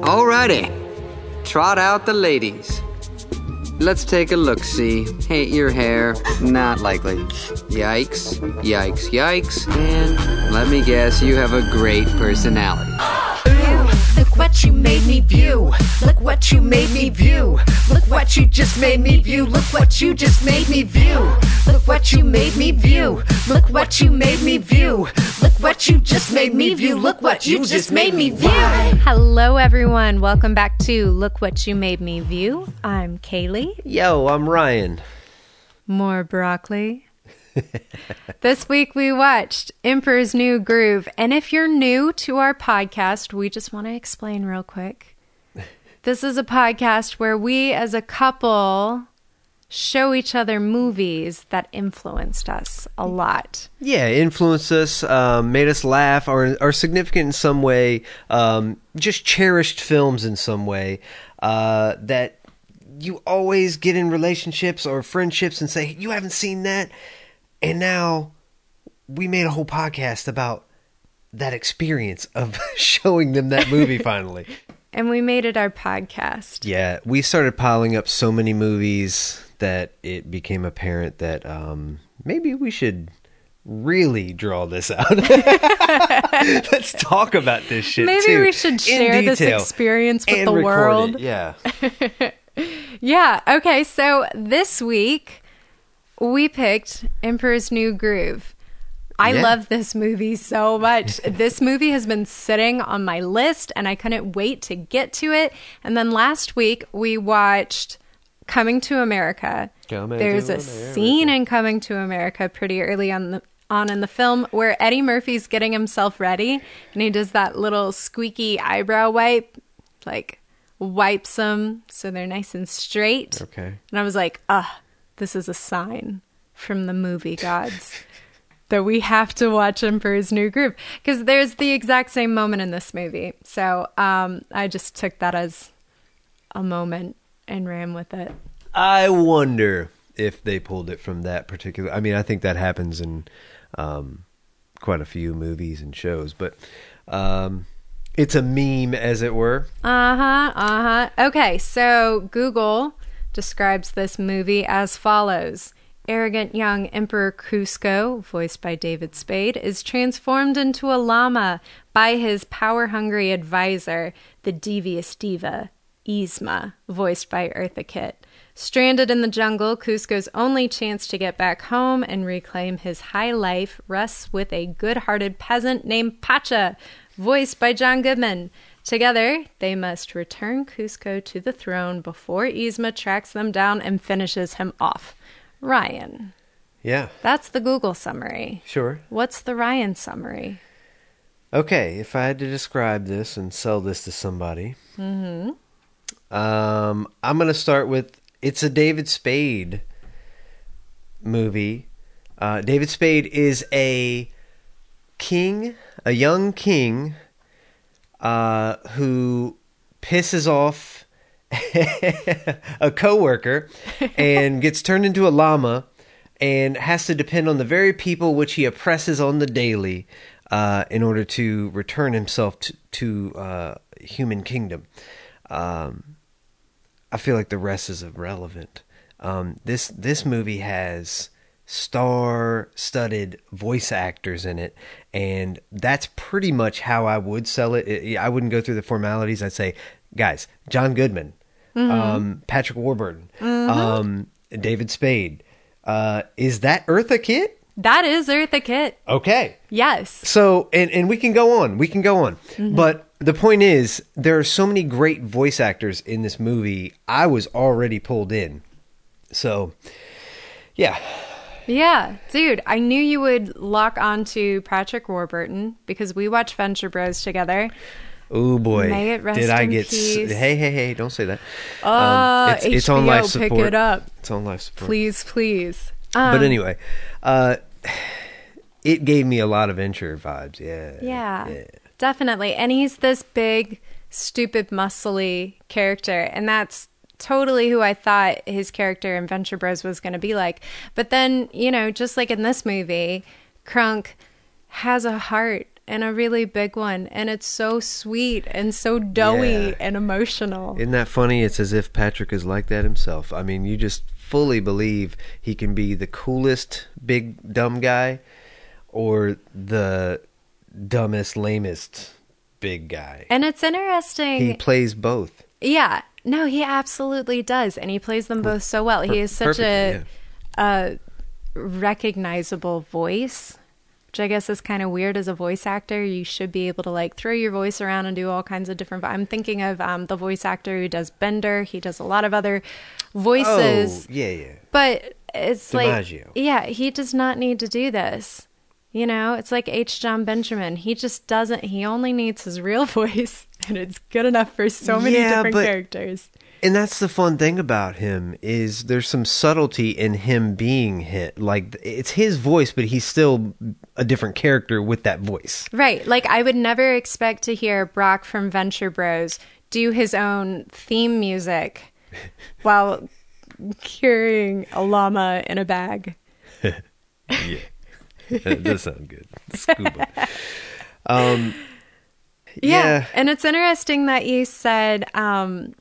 Alrighty. Trot out the ladies. Let's take a look see. Hate your hair. Not likely. Yikes. Yikes. Yikes. And let me guess, you have a great personality. Look what you made me view. Look what you made me view. Look what you just made me view. Look what you just made me view. Look what you made me view. Look what you made me view. Look what you just made me view. Look what you just made me view. Hello, everyone. Welcome back to Look What You Made Me View. I'm Kayleigh. Yo, I'm Ryan. More broccoli. This week we watched Emperor's New Groove. And if you're new to our podcast, we just want to explain real quick. This is a podcast where we as a couple show each other movies that influenced us a lot. Yeah, influenced us, um, made us laugh, or are significant in some way, um, just cherished films in some way uh, that you always get in relationships or friendships and say, You haven't seen that? And now we made a whole podcast about that experience of showing them that movie finally. And we made it our podcast. Yeah, we started piling up so many movies that it became apparent that um, maybe we should really draw this out. Let's talk about this shit. Maybe too, we should share this experience with the world. it, Yeah. Yeah. Okay. So this week we picked Emperor's New Groove. I Yeah. love this movie so much. this movie has been sitting on my list and I couldn't wait to get to it. And then last week we watched Coming to America. Coming There's to a America. scene in Coming to America pretty early on the on in the film where Eddie Murphy's getting himself ready and he does that little squeaky eyebrow wipe like wipes them so they're nice and straight. Okay. And I was like, ah, this is a sign from the movie gods that we have to watch Emperor's New Groove because there's the exact same moment in this movie. So um, I just took that as a moment and ran with it. I wonder if they pulled it from that particular. I mean, I think that happens in um, quite a few movies and shows, but um, it's a meme, as it were. Uh huh. Uh huh. Okay. So Google describes this movie as follows. Arrogant young Emperor Kuzco, voiced by David Spade, is transformed into a llama by his power hungry advisor, the devious diva, Yzma, voiced by Eartha Kitt. Stranded in the jungle, Kuzco's only chance to get back home and reclaim his high life rests with a good hearted peasant named Pacha, voiced by John Goodman. Together, they must return Kuzco to the throne before Yzma tracks them down and finishes him off. Ryan. Yeah, That's the Google summary. sure. What's the Ryan summary? Okay, if I had to describe this and sell this to somebody, um, I'm going to start with it's a David Spade movie. Uh, David Spade is a king, a young king, uh, who pisses off a coworker and gets turned into a llama and has to depend on the very people which he oppresses on the daily uh, in order to return himself to, to uh, human kingdom. Um, I feel like the rest is irrelevant. Um, this this movie has star-studded voice actors in it, and that's pretty much how I would sell it. I- wouldn't go through the formalities. I'd say, guys, John Goodman, um, Patrick Warburton, um, David Spade. Uh, is that Eartha Kitt? That is Eartha Kitt. Okay. Yes. So, and and we can go on. We can go on. But the point is, there are so many great voice actors in this movie. I was already pulled in. So, yeah. Yeah, dude, I knew you would lock onto Patrick Warburton because we watch Venture Bros together. Oh boy, May it rest did I get? s- hey, hey, hey! Don't say that. Uh, it's, it's on life HBO, pick support. it up. It's on life support. Please, please. but anyway, uh, it gave me a lot of Venture vibes. Yeah. Yeah, definitely. And he's this big, stupid, muscly character, and that's totally who I thought his character in Venture Bros was going to be like. But then, you know, just like in this movie, Kronk has a heart and a really big one. And it's so sweet and so doughy Yeah. and emotional. Isn't that funny? It's as if Patrick is like that himself. I mean, you just fully believe he can be the coolest big dumb guy or the dumbest lamest big guy. and it's interesting. He plays both. Yeah. No, he absolutely does. And he plays them both so well. He is such a, a recognizable voice, which I guess is kind of weird as a voice actor. You should be able to like throw your voice around and do all kinds of different. I'm thinking of um, the voice actor who does Bender. He does a lot of other voices. Oh, yeah, yeah. But it's like, yeah, he does not need to do this. You know, it's like H. Jon Benjamin. He just doesn't, he only needs his real voice, and it's good enough for so many Yeah, different but- characters. And that's the fun thing about him is there's some subtlety in him being hit. Like it's his voice, but he's still a different character with that voice. Right. Like, I would never expect to hear Brock from Venture Bros do his own theme music while carrying a llama in a bag. Yeah, that does sound good. Scuba. Um, yeah. And it's interesting that you said um,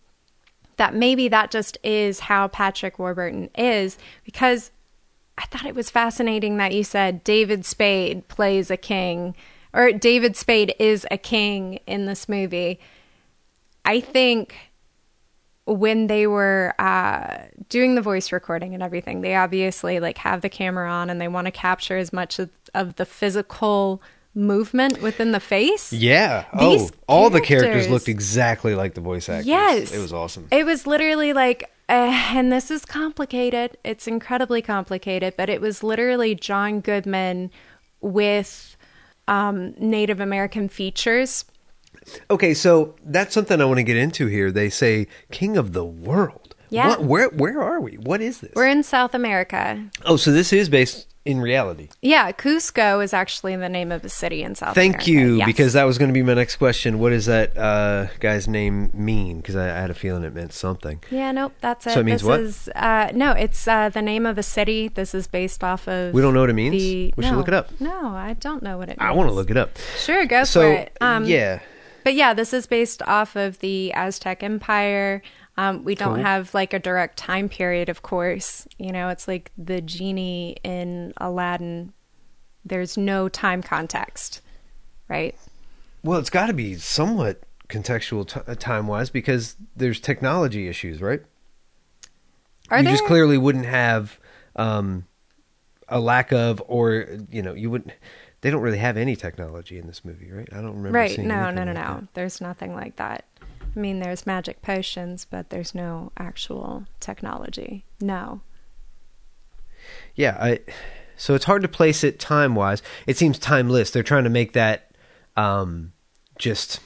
that maybe that just is how Patrick Warburton is because I thought it was fascinating that you said David Spade plays a king or David Spade is a king in this movie. I think when they were uh, doing the voice recording and everything, they obviously like have the camera on and they want to capture as much of, of the physical movement within the face. Yeah. These oh, all the characters characters- looked exactly like the voice actors. Yes. It was awesome. It was literally like, uh, and this is complicated. It's incredibly complicated, but it was literally John Goodman with um, Native American features. Okay, so that's something I want to get into here. They say king of the world. Yeah. What, where where are we? What is this? We're in South America. oh, so this is based in reality. Yeah, Cusco is actually the name of a city in South Thank America. you, Yes. because that was going to be my next question. What does that uh, guy's name mean? Because I, I had a feeling it meant something. Yeah, nope, that's it. So it means this what? Is, uh, no, it's uh, the name of a city. This is based off of. We don't know what it means? The, We should look it up. No, I don't know what it means. I want to look it up. Sure, go so for it. Um, yeah, But yeah, this is based off of the Aztec Empire. Um, we don't Cool. have like a direct time period, of course. You know, it's like the genie in Aladdin. There's no time context, right? well, it's got to be somewhat contextual t- time wise because there's technology issues, right? Are you there? just clearly wouldn't have um, a lack of, or you know, you wouldn't. They don't really have any technology in this movie, right? I don't remember. right? No, no, no, like no. that. There's nothing like that. I mean, there's magic potions, but there's no actual technology. No. Yeah, I. So it's hard to place it time wise. It seems timeless. They're trying to make that um, just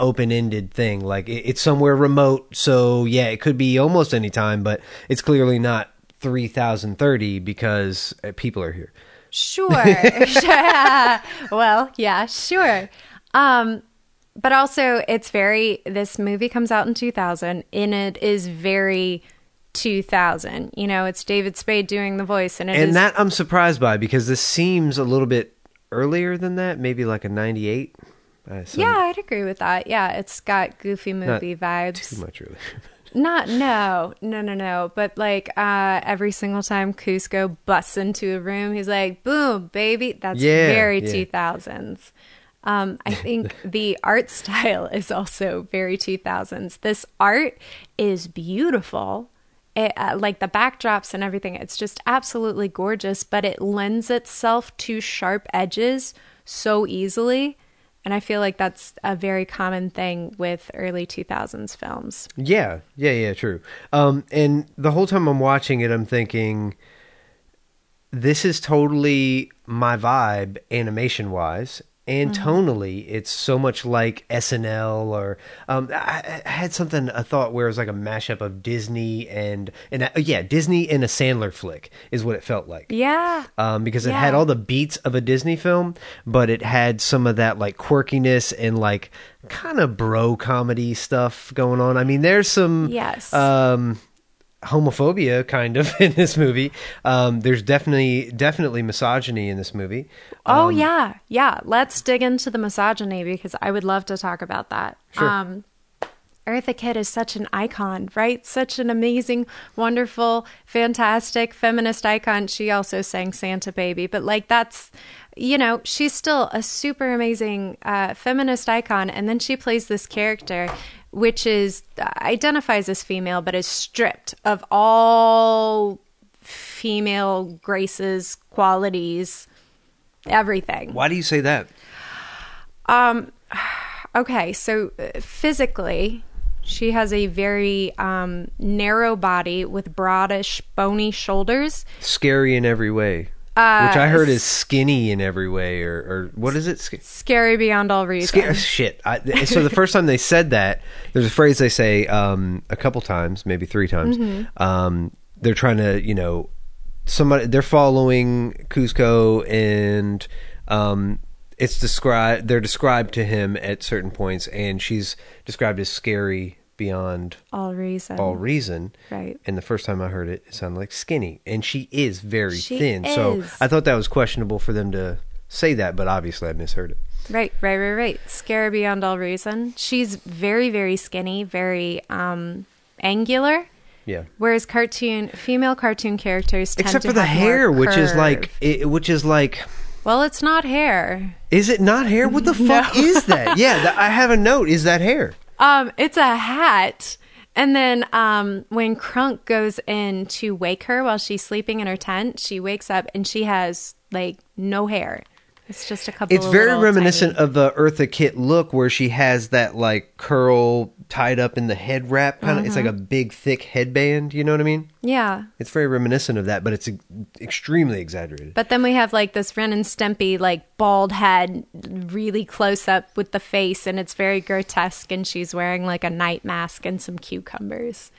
open ended thing. Like it, it's somewhere remote. So yeah, it could be almost any time, but it's clearly not three thousand thirty because uh, people are here. Sure. well, yeah, sure. Um, but also, it's very. This movie comes out in 2000, and it is very 2000. You know, it's David Spade doing the voice, and it is and that I'm surprised by because this seems a little bit earlier than that. Maybe like a ninety eight. Uh, so yeah, I'd agree with that. Yeah, it's got goofy movie vibes. too much earlier. Not no, no, no, no. But like uh every single time Kuzco busts into a room, he's like, "Boom, baby!" That's Yeah, very yeah. two thousands. Um, I think the art style is also very two thousands. This art is beautiful. It, uh, like the backdrops and everything, it's just absolutely gorgeous. But it lends itself to sharp edges so easily. And I feel like that's a very common thing with early 2000s films. Yeah, yeah, yeah, true. Um, and the whole time I'm watching it, I'm thinking, this is totally my vibe, animation wise, and tonally, it's so much like SNL or um, I, I had something a thought where it was like a mashup of Disney and and uh, yeah, Disney and a Sandler flick is what it felt like Yeah. um, because it had all the beats of a Disney film, but it had some of that like quirkiness and like kind of bro comedy stuff going on. I mean, there's some Yes. um, homophobia kind of in this movie. Um, there's definitely definitely misogyny in this movie. Oh yeah, yeah. Let's dig into the misogyny because I would love to talk about that. Sure. Um, Eartha Kitt is such an icon, right? Such an amazing, wonderful, fantastic feminist icon. She also sang Santa Baby, but like that's, you know, she's still a super amazing uh, feminist icon. And then she plays this character, which is identifies as female, but is stripped of all female graces, qualities, everything. Why do you say that? Um okay, so uh, physically, she has a very um, narrow body with broadish, bony shoulders. Scary in every way. Uh, Which I heard is skinny in every way, or, or what is it? Sk- Scary beyond all reason. Sca- shit. I, so the first time they said that, there's a phrase they say um, a couple times, maybe three times. Mm-hmm. Um, they're trying to, you know, somebody they're following Kuzco, and um, it's described. They're described to him at certain points, and she's described as scary beyond all reason. all reason. Right. And the first time I heard it, it sounded like skinny, and she is very She thin. So. I thought that was questionable for them to say that, but obviously I misheard it. Right, right, right, right. Scary beyond all reason. She's very, very skinny, very um, angular. Yeah. Whereas cartoon female cartoon characters tend Except for the hair, which is like, it, which is like, well, it's not hair. is it not hair? What the fuck is that? Yeah, I have a note. Is that hair? Um, it's a hat. And then um, when Kronk goes in to wake her while she's sleeping in her tent, she wakes up and she has like no hair. It's just a couple. It's very reminiscent tiny- of the Eartha Kitt look, where she has that like curl tied up in the head wrap kind of. It's like Mm-hmm. a big, thick headband. You know what I mean? yeah. It's very reminiscent of that, but it's extremely exaggerated. But then we have like this Ren and Stimpy like bald head, really close up with the face, and it's very grotesque. And she's wearing like a night mask and some cucumbers.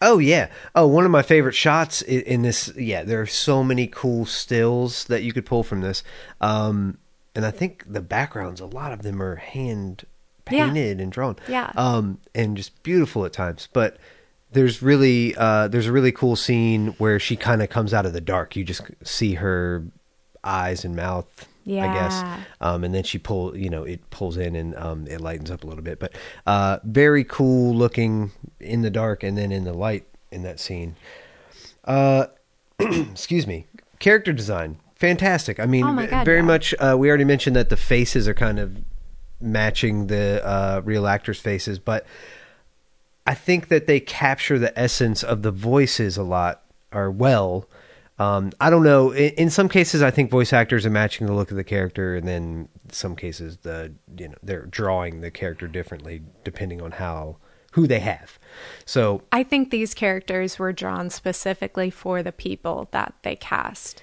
Oh yeah. Oh, one of my favorite shots in, in this. Yeah, there are so many cool stills that you could pull from this. Um, and I think the backgrounds, a lot of them are hand Yeah. painted and drawn. Yeah. Um, and just beautiful at times. But there's really uh, there's a really cool scene where she kind of comes out of the dark. You just see her eyes and mouth. I guess. Um, and then she pull, you know, it pulls in and um, it lightens up a little bit. But uh, very cool looking in the dark and then in the light in that scene. Uh, excuse me. Character design, fantastic. I mean, Oh God, very yeah. much. Uh, we already mentioned that the faces are kind of matching the uh, real actors' faces, but I think that they capture the essence of the voices a lot, or well. Um, I don't know. In, in some cases, I think voice actors are matching the look of the character, and then some cases, the you know they're drawing the character differently depending on how who they have. So I think these characters were drawn specifically for the people that they cast.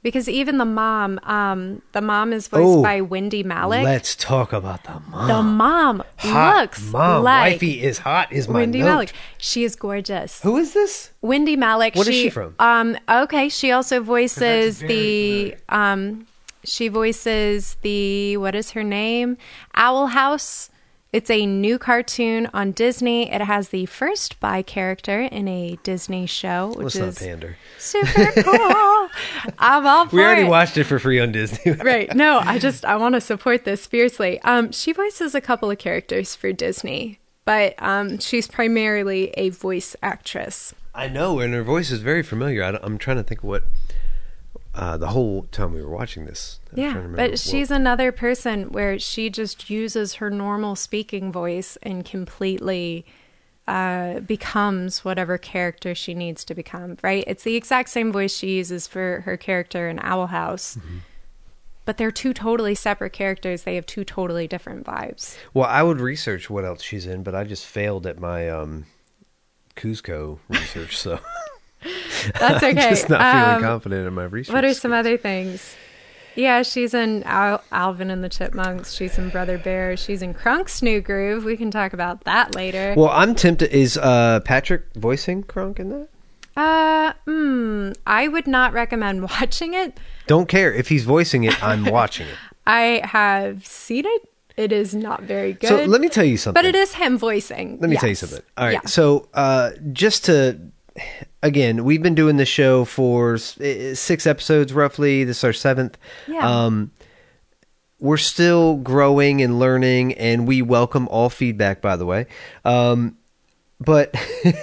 Because even the mom, um, the mom is voiced Oh, by Wendy Malick. let's talk about the mom. the mom hot looks mom, like wifey is hot. Is my Wendy note. Malick. She is gorgeous. Who is this? Wendy Malick. What is she, she from? Um, okay, she also voices the um, she voices the what is her name? Owl House. It's a new cartoon on Disney. It has the first bi character in a Disney show, which Let's is pander. super cool. I'm all for We already it. watched it for free on Disney. right. No, I just I want to support this fiercely. Um, she voices a couple of characters for Disney, but um, she's primarily a voice actress. I know, and her voice is very familiar. I am trying to think what uh, the whole time we were watching this. Yeah, but what- she's another person where she just uses her normal speaking voice and completely uh, becomes whatever character she needs to become. Right? It's the exact same voice she uses for her character in Owl House. Mm-hmm. But they're two totally separate characters. They have two totally different vibes. Well, I would research what else she's in, but I just failed at my um, Cusco research, so That's okay. I'm just not feeling Um, confident in my research. What are some skills. other things? Yeah, she's in Al- Alvin and the Chipmunks. She's in Brother Bear. She's in Kronk's New Groove. We can talk about that later. Well, I'm tempted. Is uh, Patrick voicing Kronk in that? Uh, hmm. I would not recommend watching it. Don't care if he's voicing it. I'm watching it. I have seen it. It is not very good. So let me tell you something. But it is him voicing. Let me tell you something. All right. Yeah. So uh, just to again, we've been doing this show for eh, six episodes roughly. This is our seventh. Yeah. Um, we're still growing and learning, and we welcome all feedback. By the way, um, but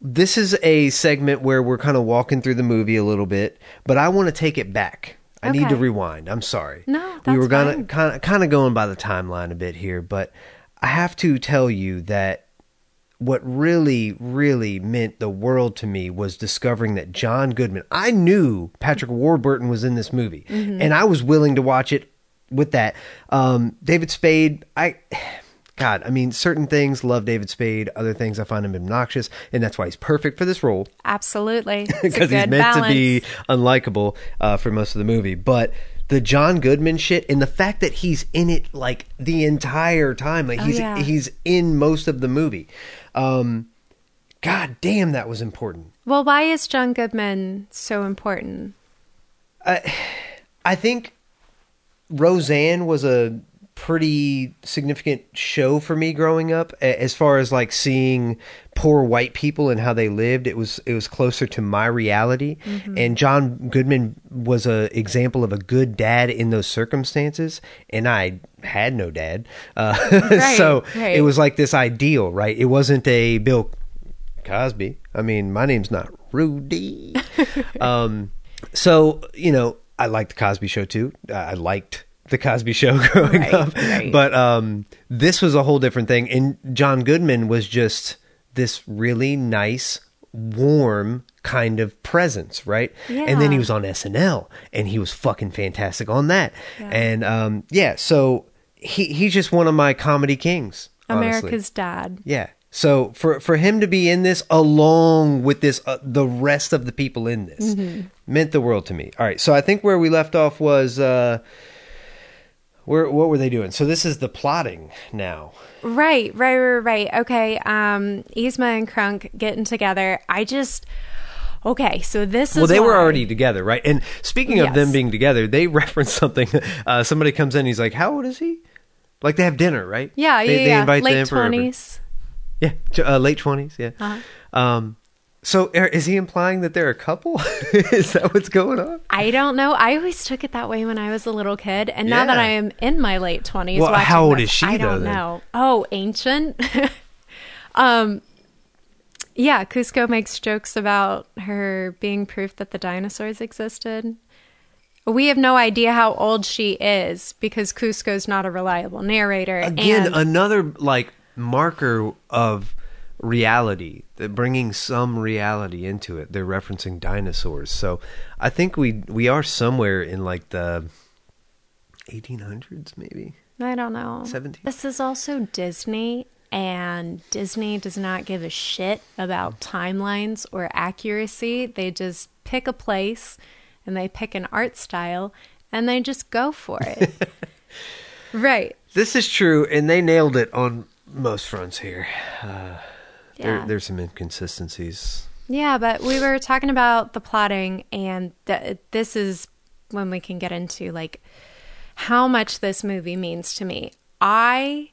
this is a segment where we're kind of walking through the movie a little bit, but I want to take it back. I need to rewind. I'm sorry. No, we were gonna kind of kind of going by the timeline a bit here, but I have to tell you that what really, really meant the world to me was discovering that John Goodman. I knew Patrick Warburton was in this movie, Mm-hmm. and I was willing to watch it with that. Um, David Spade, I. God, I mean, certain things love David Spade. Other things I find him obnoxious, and that's why he's perfect for this role Absolutely. Because he's meant balance. to be unlikable uh, for most of the movie. But the John Goodman shit and the fact that he's in it like the entire time, like Oh, he's yeah. he's in most of the movie. Um, God damn, that was important. Well, why is John Goodman so important? I I think Roseanne was a pretty significant show for me growing up as far as like seeing poor white people and how they lived it was it was closer to my reality and John Goodman was a example of a good dad in those circumstances and I had no dad uh, Right, so right. it was like this ideal right it wasn't a Bill Cosby. I mean, my name's not Rudy. um, so you know, I liked the Cosby Show too. I liked the Cosby Show growing Right, up, but um, this was a whole different thing. And John Goodman was just this really nice, warm kind of presence, right? Yeah. And then he was on SNL, and he was fucking fantastic on that. Yeah. And um, yeah, so he he's just one of my comedy kings. honestly. America's dad. Yeah. So for for him to be in this along with this uh, the rest of the people in this meant the world to me. All right. So I think where we left off was uh where what were they doing? So this is the plotting now. Right, right, right, right. Okay. Um, Yzma and Kronk getting together. I just okay. So this is Well, they were already together, right? And speaking of them being together, they reference something. Uh, somebody comes in, he's like, "How old is he?" Like they have dinner, right? Yeah, They, yeah, they yeah. invite the Late twenties. Yeah, uh, late twenties. Yeah. Uh-huh. Um. So are- is he implying that they're a couple? is that what's going on? I don't know. I always took it that way when I was a little kid, and now that I am in my late twenties, Well, how old this, is she, I though, don't know. Oh, ancient. um, yeah. Kuzco makes jokes about her being proof that the dinosaurs existed. We have no idea how old she is because Kuzco's not a reliable narrator. again another like marker of reality bringing some reality into it they're referencing dinosaurs so i think we we are somewhere in like the 1800s maybe I don't know. 17? This is also Disney, and Disney does not give a shit about timelines or accuracy. They just pick a place and they pick an art style and they just go for it. right. this is true and they nailed it on most fronts here uh, there, there's some inconsistencies Yeah, but we were talking about the plotting, and th- this is when we can get into like how much this movie means to me. I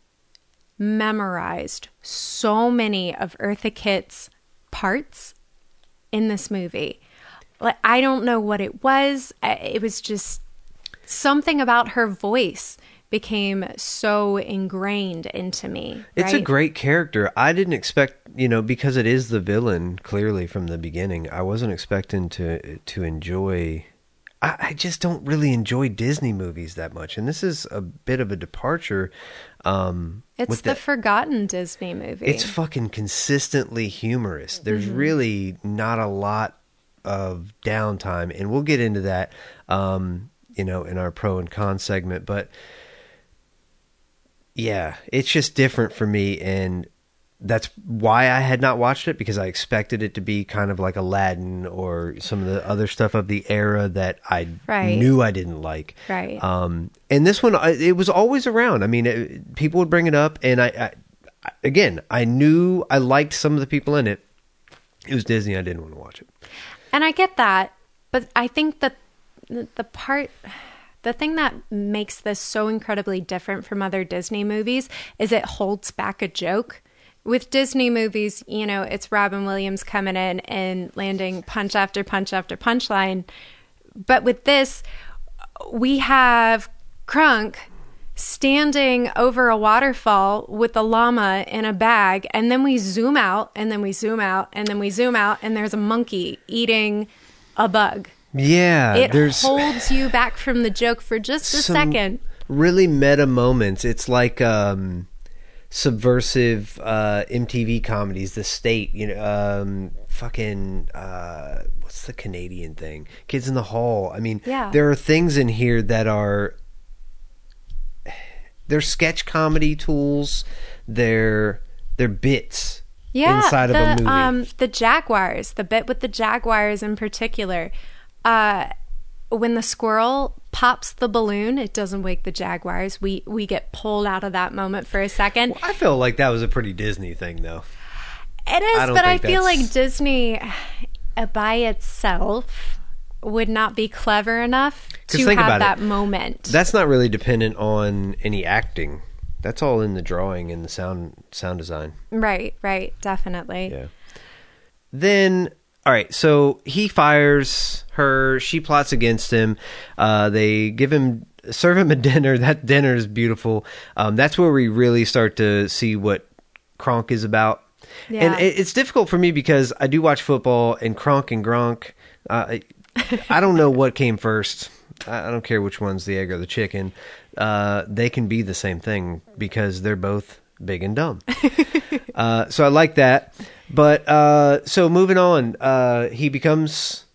memorized so many of Eartha Kitt's parts in this movie. Like I don't know what it was. It was just something about her voice became so ingrained into me. It's a great character. I didn't expect, you know, because it is the villain clearly from the beginning. I wasn't expecting to to enjoy. I, I just don't really enjoy Disney movies that much, and this is a bit of a departure. Um, It's the that- forgotten Disney movie. it's fucking consistently humorous. There's Mm-hmm. really not a lot of downtime, and we'll get into that, um, you know, in our pro and con segment. But yeah, it's just different for me, and that's why I had not watched it because I expected it to be kind of like Aladdin or some of the other stuff of the era that I Right. knew I didn't like. Right. Um, and this one, it was always around. I mean, it, people would bring it up, and I, I, again, I knew I liked some of the people in it. It was Disney. I didn't want to watch it. And I get that, but I think that the the part the thing that makes this so incredibly different from other Disney movies is it holds back a joke. with Disney movies, you know, it's Robin Williams coming in and landing punch after punch after punchline. But with this, we have Kronk standing over a waterfall with a llama in a bag, and then we zoom out, and then we zoom out, and then we zoom out, and there's a monkey eating a bug. Yeah, It there's holds you back from the joke for just a second. really meta moments. It's like um, subversive uh, MTV comedies. The State, you know, um, fucking uh, what's the Canadian thing? Kids in the Hall. I mean, Yeah. there are things in here that are they're sketch comedy tools. They're they're bits yeah, inside the, of a movie. Um, the jaguars, the bit with the jaguars in particular. Uh, when the squirrel pops the balloon, it doesn't wake the jaguars. We we get pulled out of that moment for a second. I feel like that was a pretty Disney thing, though. It is, I but I feel that's- like Disney uh, by itself would not be clever enough to think have about that it. moment. That's not really dependent on any acting. That's all in the drawing and the sound sound design. right, right, definitely. Yeah. Then, all right. So he fires her. She plots against him. Uh, they give him serve him a dinner. That dinner is beautiful. Um, that's where we really start to see what Kronk is about. Yeah. And it, it's difficult for me because I do watch football, and Kronk and Gronk. Uh, I, don't know what came first. I I don't care which one's the egg or the chicken. Uh, they can be the same thing because they're both big and dumb. Uh, so I like that. But uh, so moving on, uh, he becomes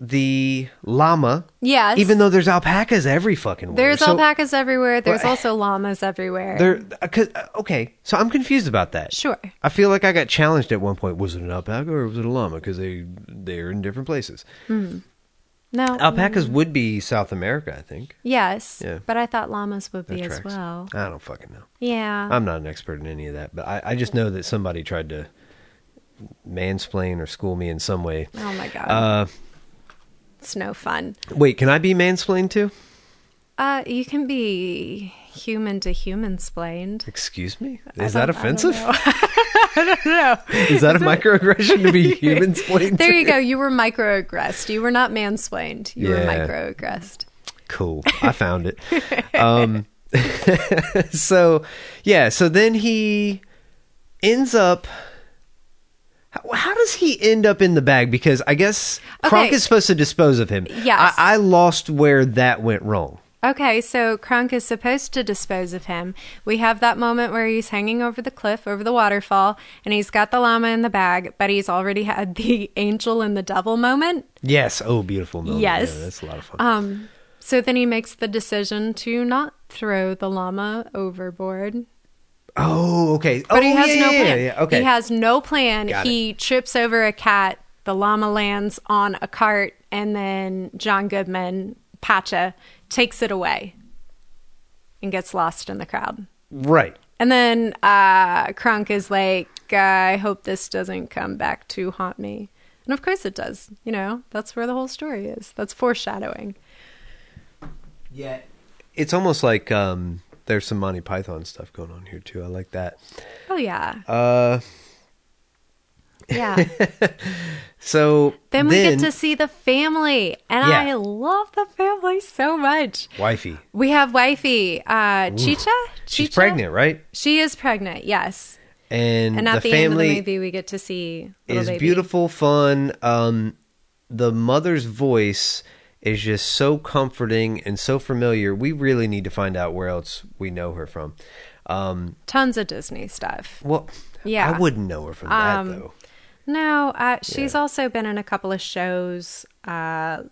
the llama. Yes. Even though there's alpacas every fucking where. There's So alpacas everywhere. There's Well, also llamas everywhere. There, uh, uh, okay. So I'm confused about that. Sure. I feel like I got challenged at one point. Was it an alpaca or was it a llama? Because they they're in different places. no. Alpacas would be South America, I think. Yes. Yeah. But I thought llamas would That be as well. I don't fucking know. Yeah. I'm not an expert in any of that, but I, I just know that somebody tried to mansplain or school me in some way. oh my god. Uh, it's no fun. wait, can I be mansplained too? Uh you can be human to human splained. Excuse me? Is that don't- I don't offensive? I don't know. Is that a microaggression to be human splained? There you go. You were microaggressed. You were not mansplained. You were Yeah. microaggressed. Cool. I found it. Um, so, yeah. So then he ends up. How, how does he end up in the bag? Because I guess Kronk Okay. is supposed to dispose of him. Yes. I, I lost where that went wrong. Okay, so Kronk is supposed to dispose of him. We have that moment where he's hanging over the cliff, over the waterfall, and he's got the llama in the bag, but he's already had the angel and the devil moment. Yes. Oh, beautiful moment. Yes. Yeah, that's a lot of fun. Um, so then he makes the decision to not throw the llama overboard. Oh, okay. But oh, he has yeah, no plan. Yeah, okay. He has no plan. Got he trips over a cat. The llama lands on a cart, and then John Goodman, Pacha, takes it away and gets lost in the crowd. right. And then uh, Kronk is like, I hope this doesn't come back to haunt me. And of course it does. You know, that's where the whole story is. That's foreshadowing. Yeah. It's almost like um, there's some Monty Python stuff going on here too. I like that. Oh, yeah. Uh, Yeah. so then we get to see the family. And Yeah. I love the family so much. wifey. We have wifey, uh, Chicha. She's Chicha? pregnant, right? She is pregnant, yes. And, And at the, the, end of the movie, we get to see little is baby. beautiful, fun. Um, the mother's voice is just so comforting and so familiar. We really need to find out where else we know her from. Um, Tons of Disney stuff. well, Yeah. I wouldn't know her from Um, that though. No, uh, she's also been in a couple of shows. Uh,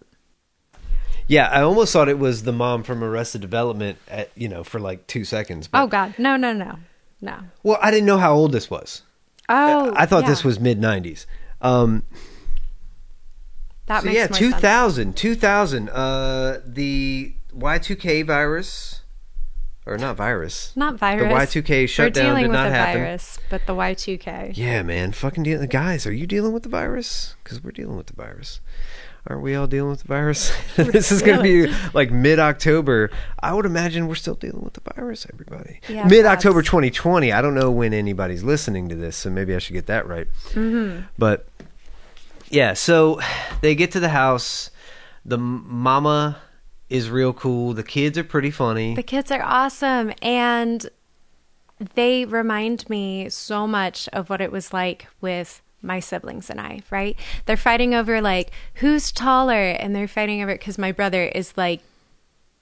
Yeah, I almost thought it was the mom from Arrested Development. At you know, for like two seconds. But, oh God, no, no, no, no. well, I didn't know how old this was. Oh, I thought this was mid '90s. Um, that so makes yeah, more 2000, 2000. Uh, the Y2K virus, or not virus? Not virus. The Y2K We're shutdown dealing did with not happen. virus, but the Y2K. Yeah, man, fucking dealing. Guys, are you dealing with the virus? Because we're dealing with the virus. Aren't we all dealing with the virus? this is going to be like mid October. I would imagine we're still dealing with the virus, everybody. Yeah, mid October perhaps. 2020. I don't know when anybody's listening to this, so maybe I should get that right. Mm-hmm. But yeah, so they get to the house. The mama is real cool. The kids are pretty funny. The kids are awesome and they remind me so much of what it was like with my siblings and I, right? They're fighting over like who's taller and they're fighting over it because my brother is like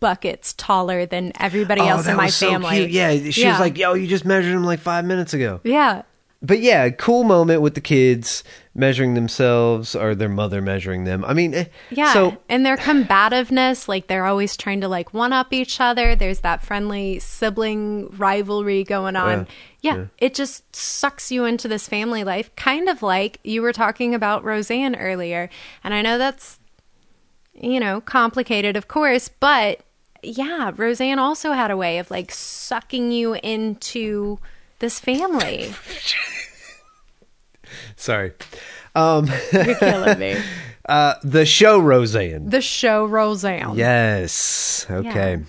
buckets taller than everybody oh, else in my family. Oh, cute. Yeah, she was like, "Yo, you just measured him like five minutes ago." Yeah. But yeah, cool moment with the kids measuring themselves or their mother measuring them. I mean, eh, Yeah. So and their combativeness, like they're always trying to like one up each other. There's that friendly sibling rivalry going on. Yeah, Yeah, yeah. It just sucks you into this family life, kind of like you were talking about Roseanne earlier. And I know that's, you know, complicated, of course, but yeah, Roseanne also had a way of like sucking you into this family. sorry. Um, You're killing me. uh, the show Roseanne. The show Roseanne. Yes. Okay.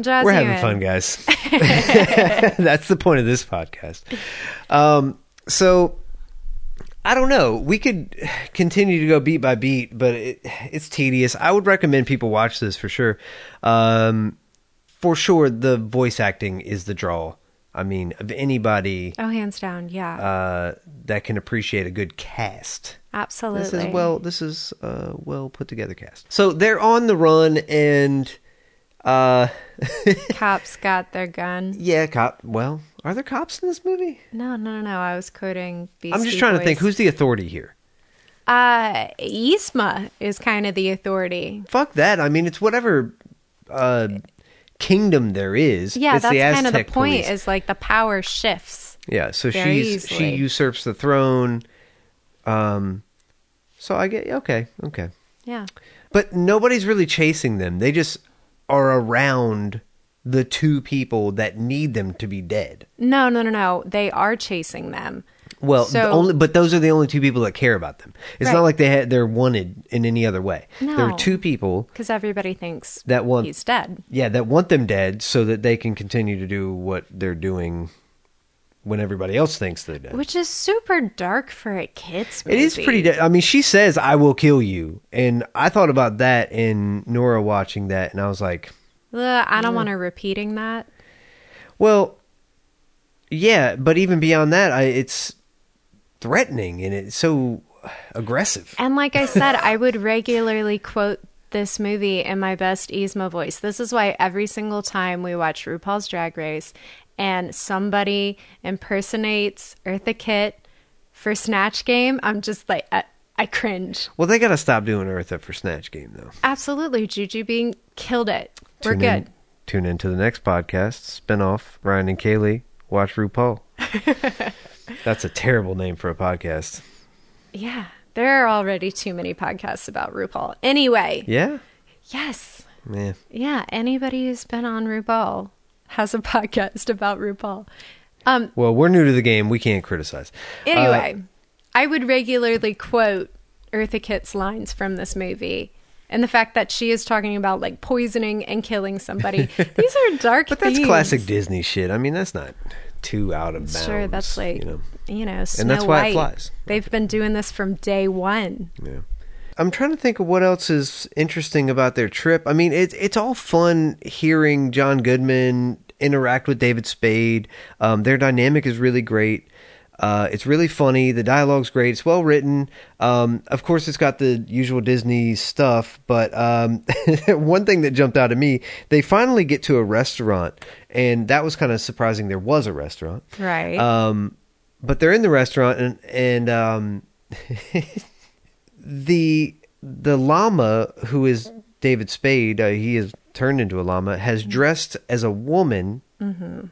Jazz We're having in. fun, guys. That's the point of this podcast. Um, so I don't know. We could continue to go beat by beat, but it, it's tedious. I would recommend people watch this for sure. Um, for sure, the voice acting is the draw. I mean, of anybody Oh, hands down. Yeah. uh, that can appreciate a good cast. Absolutely. This is well. This is a well put together cast. So they're on the run, and uh, Cops got their gun. yeah, cop. Well, are there cops in this movie? No, no, no, no. I was quoting Beastie I'm just trying to think. Who's the authority here? Uh, Yzma is kind of the authority. Fuck that. I mean, it's whatever uh, kingdom there is. Yeah, it's that's the kind of the point. police. Is like the power shifts. yeah, so she's she usurps the throne. Um, so I get okay, okay, Yeah. but nobody's really chasing them. They just are around the two people that need them to be dead. No, no, no, no. They are chasing them. Well, So- only but those are the only two people that care about them. It's Right. not like they ha- they're wanted in any other way. There are two people Because everybody thinks That one- he's dead. Yeah, that want them dead so that they can continue to do what they're doing when everybody else thinks they're dead. Which is super dark for a kid's it movie. is pretty. I mean, she says, I will kill you. And I thought about that in Nora watching that, and I was like, Ugh, I don't want her repeating that. well, yeah, but even beyond that, I, it's threatening and it's so aggressive. And like I said, I would regularly quote this movie in my best Yzma voice. This is why every single time we watch RuPaul's Drag Race and somebody impersonates Eartha Kitt for Snatch Game, I'm just like, I, I cringe. Well, they got to stop doing Eartha for Snatch Game, though. Absolutely. Jujubee killed it. We're Tune good. In, tune into the next podcast, spinoff, Ryan and Kayleigh, watch RuPaul. That's a terrible name for a podcast. Yeah. There are already too many podcasts about RuPaul. Anyway, Yeah? yes. Yeah. Yeah. Anybody who's been on RuPaul has a podcast about RuPaul. Um, Well, we're new to the game. We can't criticize. Anyway, I would regularly quote Eartha Kitt's lines from this movie. And the fact that she is talking about like poisoning and killing somebody. These are dark But that's themes. classic Disney shit. I mean, that's not too out of bounds. Sure, that's like you know. you know, Snow And that's why it White. flies. They've been doing this from day one. Yeah. I'm trying to think of what else is interesting about their trip. I mean, it's it's all fun hearing John Goodman interact with David Spade. Um, their dynamic is really great. Uh, it's really funny. The dialogue's great. It's well written. Um, of course, it's got the usual Disney stuff. But um, one thing that jumped out at me, they finally get to a restaurant, and that was kind of surprising. There was a restaurant, Right. um, but they're in the restaurant, and and um, the the llama who is David Spade, uh, he is turned into a llama, has dressed as a woman. Mm-hmm.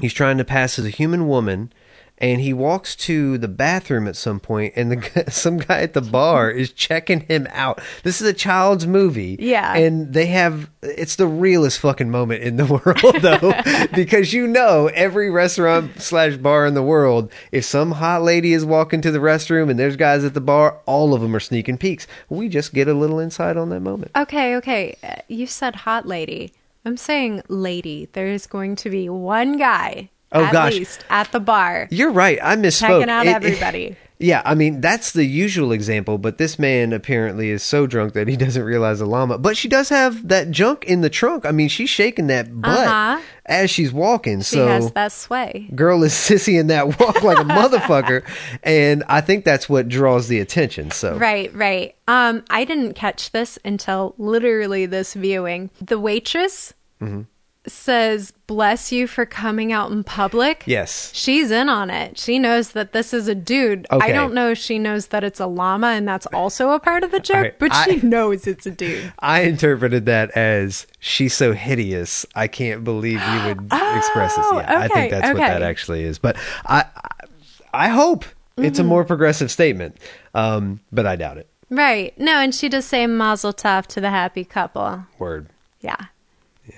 He's trying to pass as a human woman, and he walks to the bathroom at some point, and the some guy at the bar is checking him out. This is a child's movie, Yeah. and they have it's the realest fucking moment in the world though, because you know every restaurant slash bar in the world, if some hot lady is walking to the restroom and there's guys at the bar, all of them are sneaking peeks. We just get a little insight on that moment. Okay, okay. You said hot lady. I'm saying lady. There is going to be one guy Oh, at gosh. least at the bar You're right. I misspoke. checking out It- it- everybody. yeah, I mean that's the usual example, but this man apparently is so drunk that he doesn't realize the llama. But she does have that junk in the trunk. I mean, she's shaking that butt Uh-huh. as she's walking. she so has that sway. girl is sissying that walk like a motherfucker, and I think that's what draws the attention. So Right, right. Um, I didn't catch this until literally this viewing. The waitress Mm-hmm. Says, "Bless you for coming out in public." yes, She's in on it. She knows that this is a dude. I don't know if she knows that it's a llama and that's also a part of the joke, right, but I- she knows it's a dude. I interpreted that as she's so hideous. I can't believe you would express this. Yeah, I think that's what that actually is. But I, I, I hope it's Mm-hmm. a more progressive statement. Um, but I doubt it. Right. No, and she does say mazel tov to the happy couple. Word. Yeah.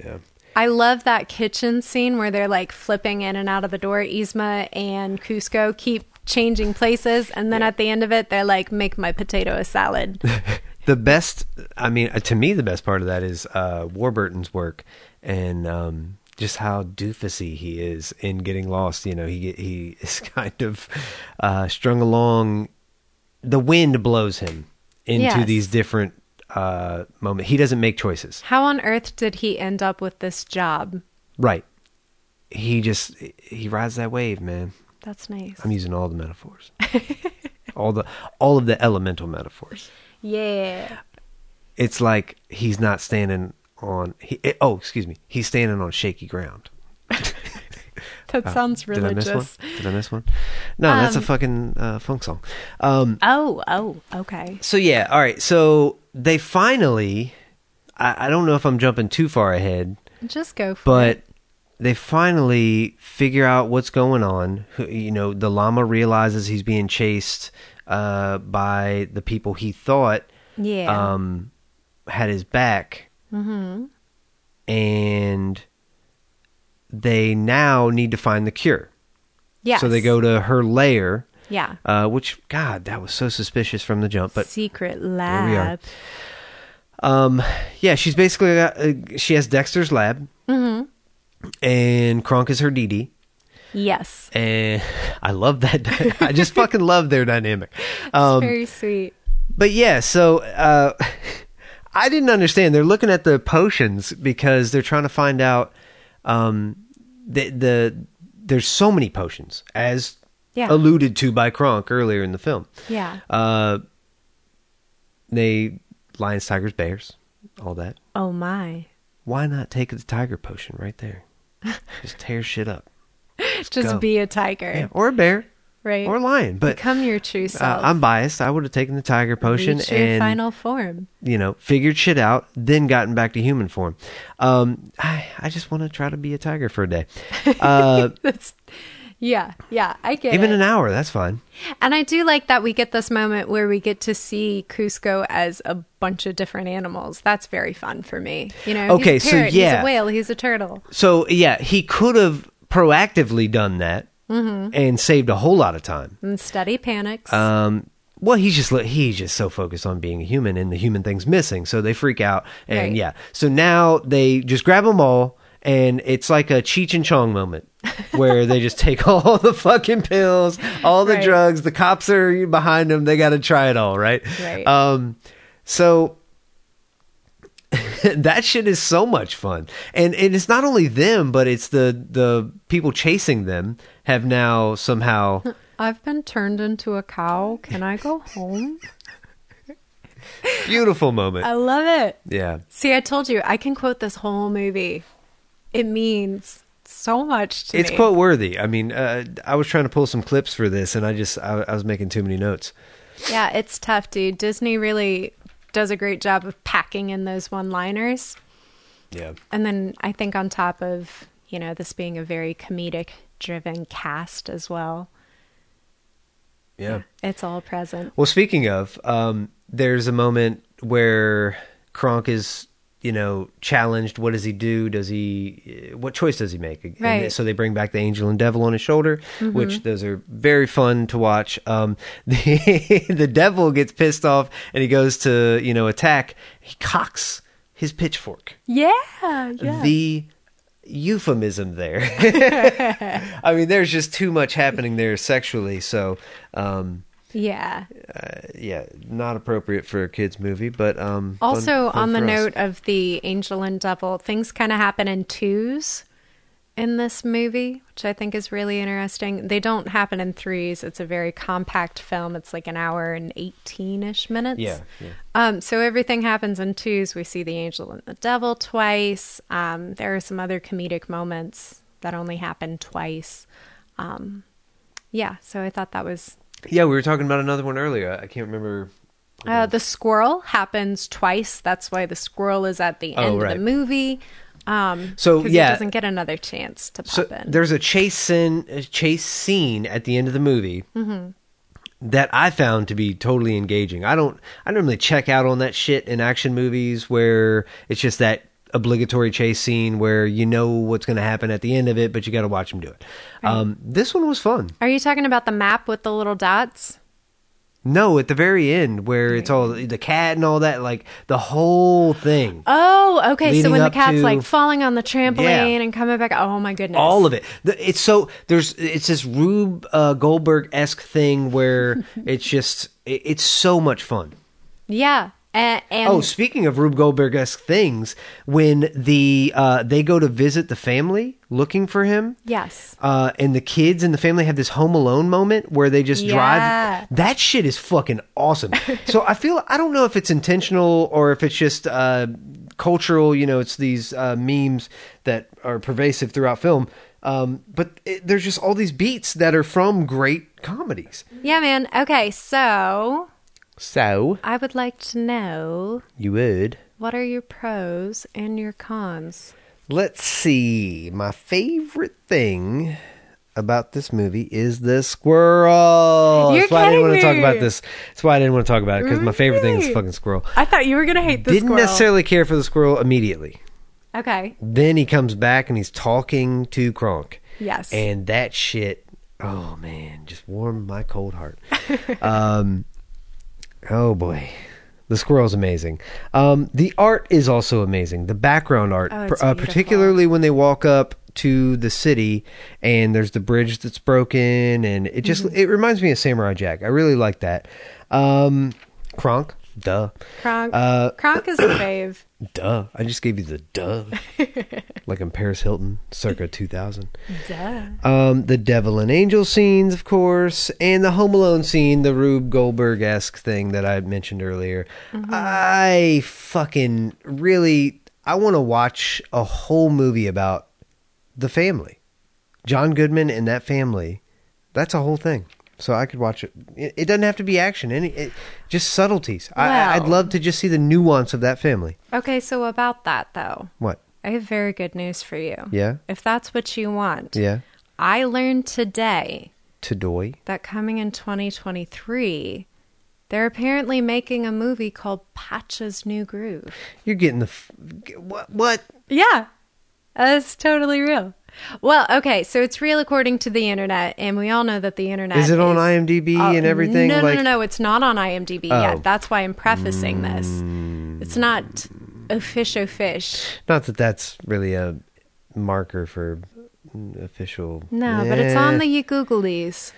Yeah. I love that kitchen scene where they're like flipping in and out of the door. Yzma and Kuzco keep changing places, and then at the end of it, they're like, "Make my potato a salad." The best, I mean, uh, to me, the best part of that is uh, Warburton's work and um, just how doofusy he is in getting lost. You know, he he is kind of uh, strung along. The wind blows him into Yes. these different uh, moments. He doesn't make choices. How on earth did he end up with this job? Right. He just he rides that wave, man. That's nice. I'm using all the metaphors. all the all of the elemental metaphors. yeah. it's like he's not standing on he, oh excuse me he's standing on shaky ground That sounds Uh, did i miss religious. one did i miss one no that's a Um, fucking uh, funk song um Oh, oh, okay. so yeah all right so they finally I, I don't know if i'm jumping too far ahead Just go for but it. they finally figure out what's going on you know the llama realizes he's being chased uh by the people he thought Yeah. um, had his back, mm-hmm. and they now need to find the cure. Yeah. So they go to her lair, Yeah. uh, which God, that was so suspicious from the jump. But Secret we are. lab. um, yeah, she's basically got, uh, she has Dexter's lab, mm-hmm. and Kronk is her DD. Yes. And I love that. I just fucking love their dynamic. It's Um, very sweet. But yeah, so uh, I didn't understand. They're looking at the potions because they're trying to find out um, the the there's so many potions as Yeah. alluded to by Kronk earlier in the film. Yeah. Uh, they lions, tigers, bears, all that. Oh my. Why not take the tiger potion right there? Just tear shit up. Just go. be a tiger. Yeah, or a bear, Right. or lion. But Become your true uh, self. I'm biased. I would have taken the tiger potion Reach your and final form. you know, figured shit out, then gotten back to human form. Um, I, I just want to try to be a tiger for a day. Uh, That's yeah, yeah, I get even it. an hour, that's fine. and I do like that we get this moment where we get to see Kuzco as a bunch of different animals. That's very fun for me. You know, Okay, so parrot, he's yeah. a whale, he's a turtle. So, yeah, he could have proactively done that Mm-hmm. and saved a whole lot of time. Instead, he panics. Um, well, he's just he's just so focused on being a human, and the human thing's missing, so they freak out, and Right. yeah. So now they just grab them all, and it's like a Cheech and Chong moment where they just take all the fucking pills, all the Right. drugs. The cops are behind them; they got to try it all, right? Right. Um, so that shit is so much fun, and and it's not only them, but it's the the people chasing them have now somehow. I've been turned into a cow. Can I go home? Beautiful moment. I love it. Yeah. See, I told you, I can quote this whole movie. It means so much to me. It's me. quote worthy. I mean, uh, I was trying to pull some clips for this, and I just I, I was making too many notes. Yeah, it's tough, dude. Disney really does a great job of packing in those one-liners. Yeah. And then I think on top of, you know, this being a very comedic driven cast as well. Yeah. It's all present. Well, speaking of, um, there's a moment where Kronk is, you know, challenged. What does he do? Does he? What choice does he make? And Right. so they bring back the angel and devil on his shoulder, which those are very fun to watch. Um, the the devil gets pissed off and he goes to you know attack. He cocks his pitchfork. Yeah, yeah. The euphemism there. I mean, there's just too much happening there sexually. So. Um, yeah. yeah, not appropriate for a kids movie, but um. Also, fun on the us. note of the angel and devil, things kind of happen in twos in this movie, which I think is really interesting. They don't happen in threes. It's a very compact film. It's like an hour and 18 ish minutes. Yeah, yeah. Um, so everything happens in twos. We see the angel and the devil twice. Um, there are some other comedic moments that only happen twice. Um, yeah, so I thought that was yeah, we were talking about another one earlier. I can't remember. Uh, the squirrel happens twice. That's why the squirrel is at the Oh, end right. of the movie. Um, So, yeah. doesn't get another chance to So pop in. there's a chase scene, a chase scene at the end of the movie Mm-hmm. that I found to be totally engaging. I don't, I normally check out on that shit in action movies where it's just that obligatory chase scene where you know what's going to happen at the end of it, but you got to watch them do it. Um, this one was fun. Are you talking about the map with the little dots? No, at the very end where it's all the cat and all that, like the whole thing. Oh, okay. so when the cat's to- like falling on the trampoline Yeah. and coming back, oh my goodness, all of it. It's so there's it's this Rube uh, Goldberg esque thing where it's just it, it's so much fun. Yeah, and Oh, speaking of Rube Goldberg esque things, when the uh, they go to visit the family looking for him, yes, uh, and the kids and the family have this Home Alone moment where they just Yeah. drive. That shit is fucking awesome. so I feel I don't know if it's intentional or if it's just uh, cultural. You know, it's these uh, memes that are pervasive throughout film. Um, but it, there's just all these beats that are from great comedies. yeah, man. Okay, so So I would like to know you would. what are your pros and your cons. Let's see. My favorite thing about this movie is the squirrel. You're That's why I didn't want to talk about this. That's why I didn't want to talk about it because my favorite thing is Really? fucking squirrel. I thought you were gonna hate the Didn't squirrel. necessarily care for the squirrel immediately. Okay. Then he comes back and he's talking to Kronk. Yes. And that shit, oh man, just warmed my cold heart. um, oh boy. The squirrel's amazing. Um, the art is also amazing. The background art, Oh, it's uh, particularly when they walk up to the city and there's the bridge that's broken, and it just Mm-hmm. it reminds me of Samurai Jack. I really like that. Um, Kronk, duh, Kronk. Uh, Kronk is a fave. duh. I just gave you the duh, like in Paris Hilton, circa 2000. Duh. Um, the devil and angel scenes, of course, and the Home Alone scene, the Rube Goldberg esque thing that I mentioned earlier. I fucking really, I want to watch a whole movie about the family, John Goodman and that family. That's a whole thing. So I could watch it. It, it doesn't have to be action. Any, it, just subtleties. I, I'd love to just see the nuance of that family. Okay, so about that though, What? I have very good news for you. Yeah. If that's what you want. Yeah. I learned today Todoy. that coming in 2023, they're apparently making a movie called Pacha's New Groove. You're getting the f- what? What? Yeah, that's totally real. Well, okay, so it's real according to the internet, and we all know that the internet Is it on IMDb Oh, and everything? No, like, no, no, no, it's not on IMDb Oh. yet. That's why I'm prefacing this. It's not official fish. Not that that's really a marker for mm, official. No, but it's on Eh. the you Googlies.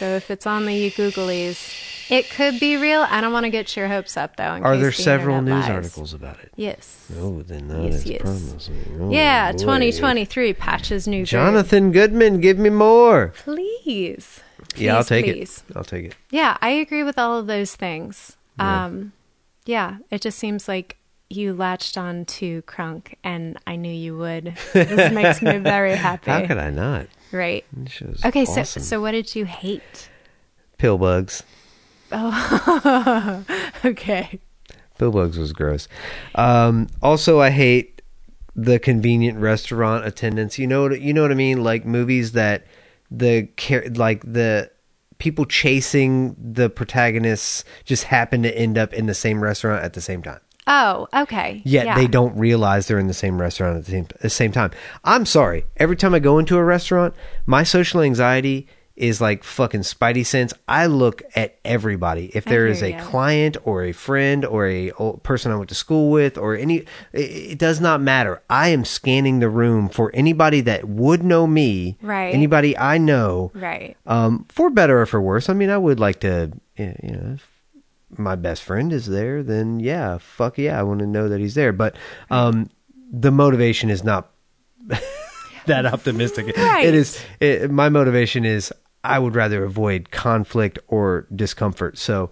So if it's on the you Googlies, it could be real. I don't want to get your hopes up though. Are there the several news lies. articles about it? Yes. Oh, then that Yes, is yes. promising. Oh, yeah, boy. 2023 patches new. Jonathan Goodman, give me more. please. yeah, I'll take please. it. I'll take it. Yeah, I agree with all of those things. Um, yeah, it just seems like you latched on to Kronk, and I knew you would. This makes me very happy. How could I not? Right. Okay, awesome. so so what did you hate? pill bugs. Oh, Okay. Pill bugs was gross. Um, also, I hate the convenient restaurant attendants. You know what you know what I mean? Like movies that the like the people chasing the protagonists just happen to end up in the same restaurant at the same time. Oh, okay. Yet yeah. they don't realize they're in the same restaurant at the same, the same time. I'm sorry. Every time I go into a restaurant, my social anxiety is like fucking spidey sense. I look at everybody. If there is a ya. client or a friend or a person I went to school with or any, it, it does not matter. I am scanning the room for anybody that would know me, Right. Anybody I know, Right. um, for better or for worse. I mean, I would like to, eh, you know, my best friend is there, then yeah, fuck yeah, I want to know that he's there. But um, the motivation is not that optimistic. Right. It is. It, my motivation is I would rather avoid conflict or discomfort. So.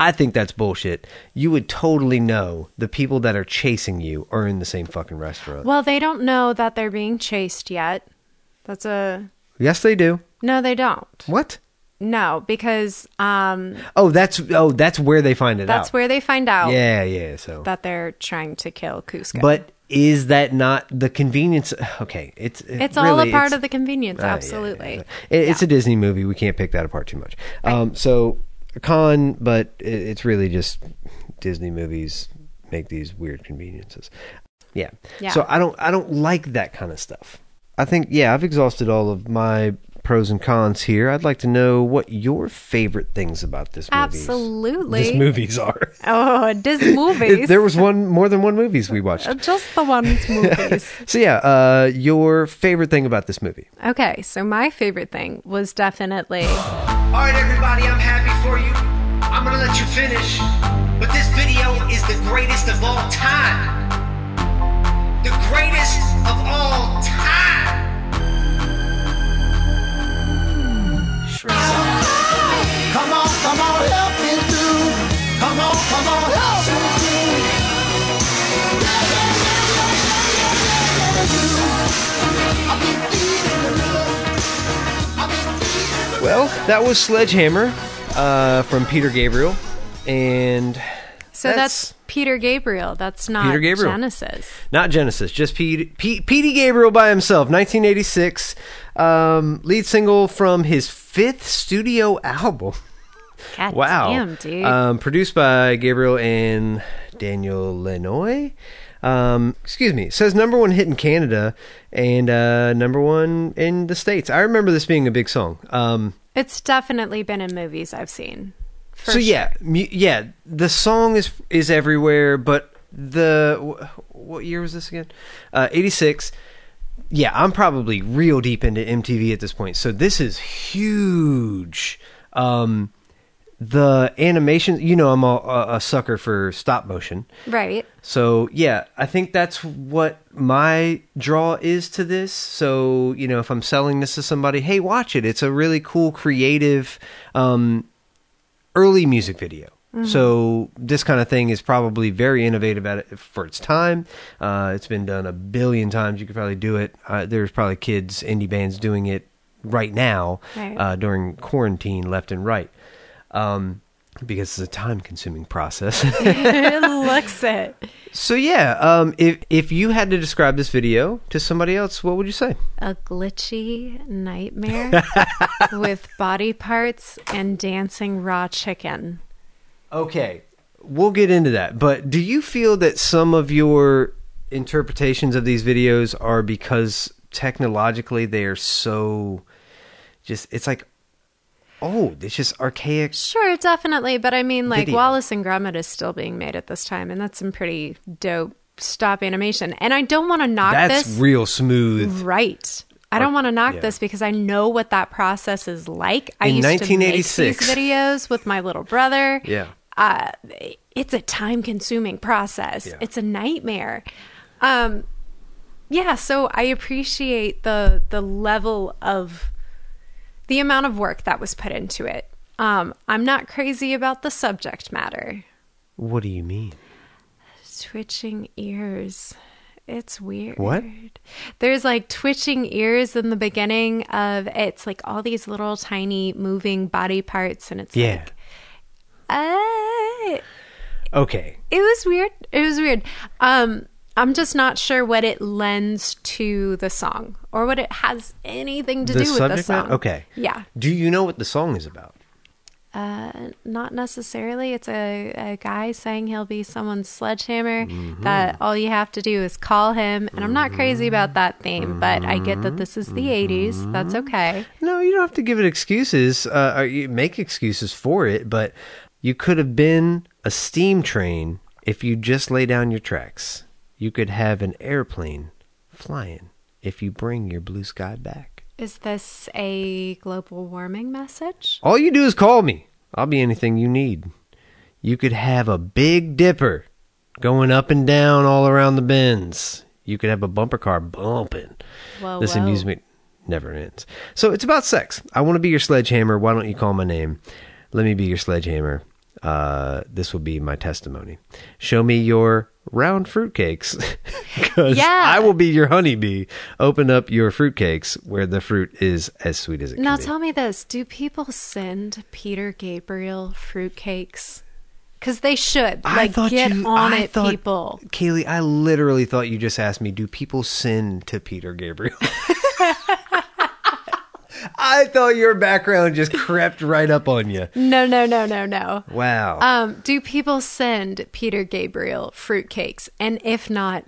I think that's bullshit. You would totally know the people that are chasing you are in the same fucking restaurant. Well, they don't know that they're being chased yet. That's a yes, they do. no. They don't. What? No, because um, Oh, that's oh, that's where they find it out. that's where they find out Yeah, yeah. So that they're trying to kill Kuzco. But is that not the convenience? Okay, it's it's all a part of the convenience. Ah, yeah, absolutely. yeah. It- It's a Disney movie. We can't pick that apart too much. Um, so con, but it, it's really just Disney movies make these weird conveniences. Yeah. Yeah. So I don't I don't like that kind of stuff. I think yeah I've exhausted all of my pros and cons here. I'd like to know what your favorite things about this movie. Absolutely. This movies are. Oh, Disney movies. there was one more than one movies we watched. just the ones movies. So yeah, uh, your favorite thing about this movie? okay, so my favorite thing was definitely All right, everybody, I'm happy for you. I'm gonna let you finish. But this video is the greatest of all time. The greatest of all time. Come on, come on, help me through. Come on, come on, help me Well, that was Sledgehammer uh, from Peter Gabriel, and so That's- that's, Peter Gabriel. That's not Peter Gabriel. Genesis. not Genesis, just Pete, Pete, Petey Gabriel by himself, 1986, um, lead single from his fifth studio album. God Wow, damn, dude. Um, produced by Gabriel and Daniel Lanois. Um, excuse me. It says number one hit in Canada and uh, number one in the states. I remember this being a big song. Um, it's definitely been in movies I've seen. For so sure. yeah, mu- yeah, the song is is everywhere, but the wh- what year was this again? Uh, 86. Yeah, I'm probably real deep into MTV at this point. So this is huge. Um the animation, you know, I'm a, a, a sucker for stop motion. Right. So yeah, I think that's what my draw is to this. So you know, if I'm selling this to somebody, hey, watch it. It's a really cool, creative, um, early music video. So this kind of thing is probably very innovative at it for its time. Uh, it's been done a billion times. You could probably do it. Uh, there's probably kids, indie bands doing it right now Right. uh, during quarantine, left and right. Um, because it's a time-consuming process. it looks it. So yeah, um, if if you had to describe this video to somebody else, what would you say? A glitchy nightmare with body parts and dancing raw chicken. Okay, we'll get into that. But do you feel that some of your interpretations of these videos are because technologically they are so just it's like old, it's just archaic. Sure, definitely. But I mean, like, Video. Wallace and Gromit is still being made at this time, and that's some pretty dope stop animation. And I don't want to knock That's this. real smooth. right. I don't want to knock yeah. this because I know what that process is like. I In used to make these videos with my little brother. Yeah. uh, it's a time consuming process. Yeah. It's a nightmare. Um, yeah, so I appreciate the the level of the amount of work that was put into it. Um, I'm not crazy about the subject matter. What do you mean? Twitching ears. It's weird. What? There's like twitching ears in the beginning of it's like all these little tiny moving body parts and it's Yeah. like uh Okay. it was weird. It was weird. Um, I'm just not sure what it lends to the song or what it has anything to The do with the song. matter? Okay. Yeah. Do you know what the song is about? Uh, not necessarily. It's a, a guy saying he'll be someone's sledgehammer. That all you have to do is call him. And I'm not crazy about that theme, but I get that this is the 80s. That's okay. No, you don't have to give it excuses. Uh, or you make excuses for it, but you could have been a steam train if you just lay down your tracks. You could have an airplane flying if you bring your blue sky back. Is this a global warming message? All you do is call me. I'll be anything you need. You could have a big dipper going up and down all around the bends. You could have a bumper car bumping. Whoa, this whoa. amusement never ends. So it's about sex. I want to be your sledgehammer. Why don't you call my name? Let me be your sledgehammer. Uh, this will be my testimony. Show me your round fruitcakes. Because Yeah. I will be your honeybee. Open up your fruitcakes where the fruit is as sweet as it Now can be. Now tell me this: Do people send Peter Gabriel fruitcakes? Because they should. Like, get on I it, thought- people. Kayleigh, I literally thought you just asked me, do people send to Peter Gabriel? I thought your background just crept right up on you. No, no, no, no, no. Wow. Um, do people send Peter Gabriel fruitcakes? And if not,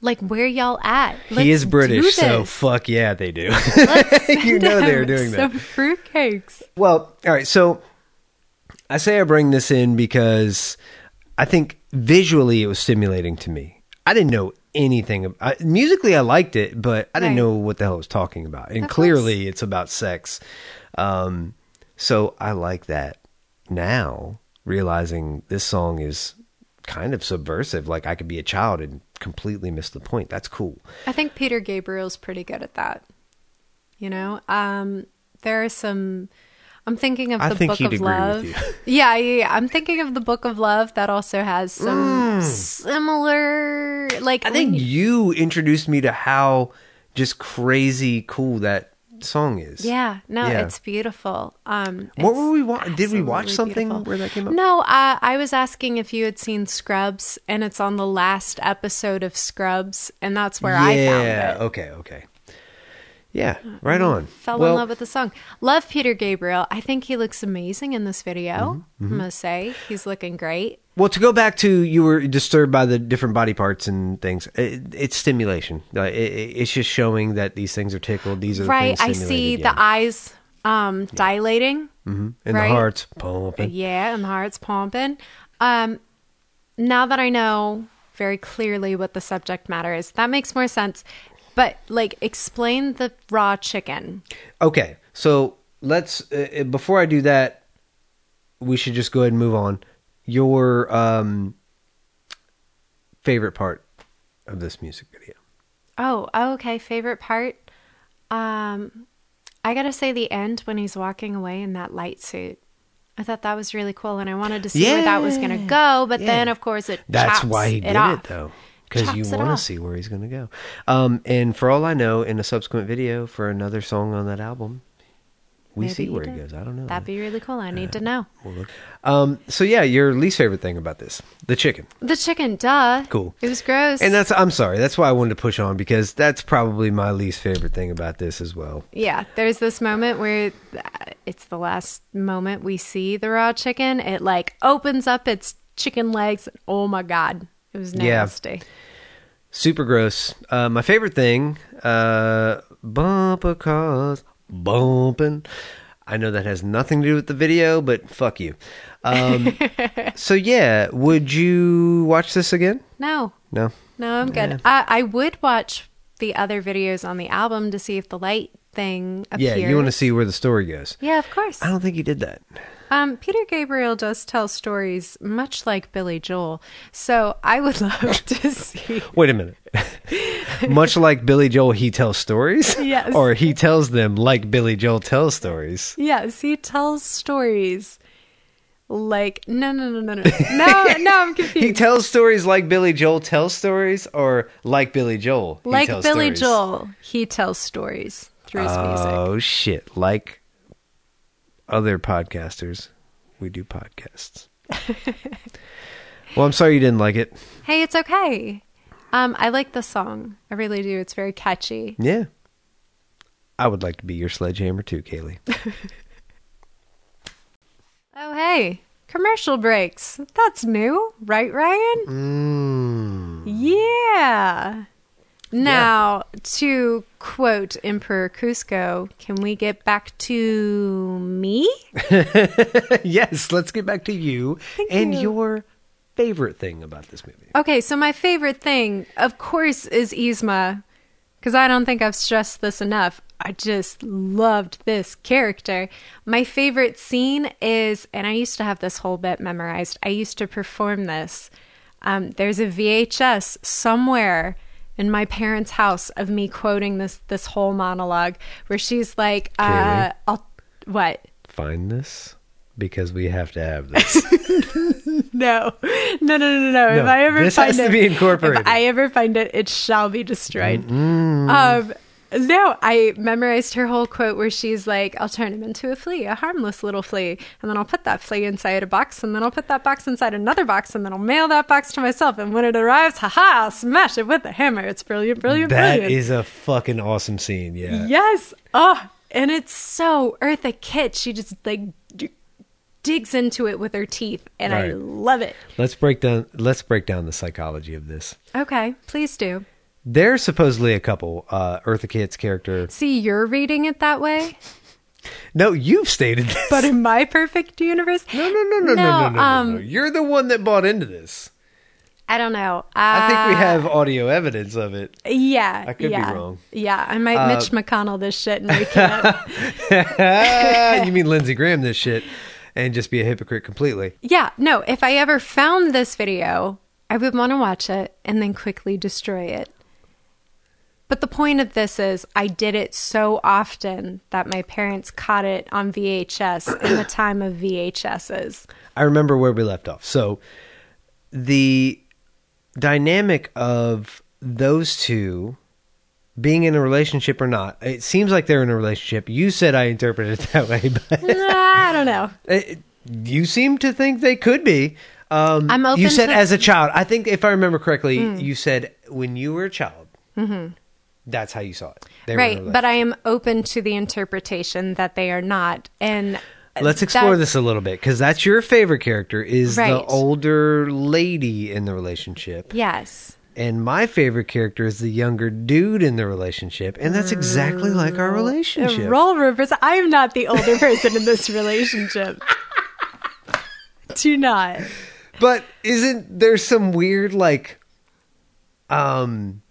like where y'all at? he is British, so fuck yeah, they do. Let's you know they're doing that. Some fruitcakes. Well, all right. So I say I bring this in because I think visually it was stimulating to me. I didn't know anything. I, musically, I liked it, but I didn't Right. know what the hell it was talking about. And Of course. clearly, it's about sex. Um, so I like that now, realizing this song is kind of subversive. Like I could be a child and completely miss the point. That's cool. I think Peter Gabriel's pretty good at that. You know, um, there are some. I'm thinking of I the think Book he'd of agree with Love. you. Yeah, yeah, yeah. I'm thinking of the Book of Love that also has some Mm. similar, like I think you- introduced me to how just crazy cool that song is. Yeah, no, Yeah. it's beautiful. Um, What it's were we wa- did we watch absolutely something beautiful. where that came up? No, uh, I was asking if you had seen Scrubs, and it's on the last episode of Scrubs, and that's where I found it. Yeah. Okay. Okay. Yeah. Right on. Fell well, in love with the song. Love Peter Gabriel. I think he looks amazing in this video. Mm-hmm, I must say, he's looking great. Well, to go back to you were disturbed by the different body parts and things. It, it's stimulation. Uh, it, it- it's just showing that these things are tickled. These are the Right, I see stimulated, the eyes um, dilating. and right. the hearts pumping. Yeah, and the heart's pumping. Um, now that I know very clearly what the subject matter is, that makes more sense. But like, explain the raw chicken. Okay, so let's uh, uh, before I do that, we should just go ahead and move on. Your um, favorite part of this music video? Oh, okay. Favorite part. Um, I gotta say the end when he's walking away in that light suit. I thought that was really cool, and I wanted to see where that was gonna go. But yeah. then, of course, it That's why he did it, off. though, because you want to see where he's going to go. Um, and for all I know, in a subsequent video for another song on that album, we Maybe see he where he goes. I don't know. That'd be really cool. I need to know. We'll look. Um, so yeah, your least favorite thing about this, the chicken. The chicken, duh. Cool. It was gross. And that's I'm sorry. That's why I wanted to push on because that's probably my least favorite thing about this as well. Yeah, there's this moment where uh, it's the last moment we see the raw chicken. It like opens up its chicken legs. Oh my god, it was Yeah. Super gross. Uh, my favorite thing, uh, bumper cars bumping. I know that has nothing to do with the video, but fuck you. Um, so yeah, would you watch this again? No, No. no, I'm good. I, I would watch the other videos on the album to see if the light thing appears. Yeah, you want to see where the story goes. Yeah, of course. I don't think you did that. Um, Peter Gabriel does tell stories much like Billy Joel, so I would love to see. Wait a minute. Much like Billy Joel, he tells stories. Yes. Or he tells them like Billy Joel tells stories. Yes, he tells stories like no, no, no, no, no, no, no. I'm confused. He tells stories like Billy Joel tells stories, or like Billy Joel. he like Billy stories? Joel, he tells stories through his music. Oh shit! Like other podcasters, we do podcasts. well, I'm sorry you didn't like it. Hey, it's okay. Um, I like the song. I really do. It's very catchy. Yeah. I would like to be your sledgehammer too, Kayleigh. Oh, hey, commercial breaks. That's new, right, Ryan? Mm. Yeah. Now, to quote Emperor Kuzco, can we get back to me? yes, let's get back to you and you. your favorite thing about this movie. Okay, so my favorite thing, of course, is Yzma, because I don't think I've stressed this enough. I just loved this character. My favorite scene is, and I used to have this whole bit memorized, I used to perform this. Um, there's a VHS somewhere in my parents' house of me quoting this this whole monologue where she's like, uh, I'll, what? Find this because we have to have this. No, no, no, no, no. If I ever this find has to it, be incorporated. If I ever find it, it shall be destroyed. Um, no, I memorized her whole quote where she's like, "I'll turn him into a flea, a harmless little flea, and then I'll put that flea inside a box, and then I'll put that box inside another box, and then I'll mail that box to myself. And when it arrives, haha, I'll smash it with a hammer. It's brilliant, brilliant, That brilliant. is a fucking awesome scene. Yeah. Yes. Oh, and it's so Eartha Kitt. She just like d- digs into it with her teeth, and I love it. Let's break down. Let's break down the psychology of this. Okay, please do. They're supposedly a couple, uh, Eartha Kitt's character. See, you're reading it that way. No, you've stated this. But in my perfect universe? No, no, no, no, no, no, no, no, um, no. You're the one that bought into this. I don't know. Uh, I think we uh, have audio evidence of it. Yeah. I could yeah, be wrong. Yeah, I might uh, Mitch McConnell this shit and we can you mean Lindsey Graham this shit and just be a hypocrite completely. Yeah, no, if I ever found this video, I would want to watch it and then quickly destroy it. But the point of this is, I did it so often that my parents caught it on VHS in the time of VHSs. I remember where we left off. So the dynamic of those two being in a relationship or not, it seems like they're in a relationship. You said I interpreted it that way, but I don't know. it, you seem to think they could be. Um, I'm open you said to- as a child. I think if I remember correctly, you said when you were a child. That's how you saw it. They Right, but I am open to the interpretation that they are not. And Let's explore this a little bit because that's your favorite character is the older lady in the relationship, Yes. and my favorite character is the younger dude in the relationship, and that's exactly like our relationship. Role reverse. I am not the older person in this relationship. Do not. But isn't there some weird like um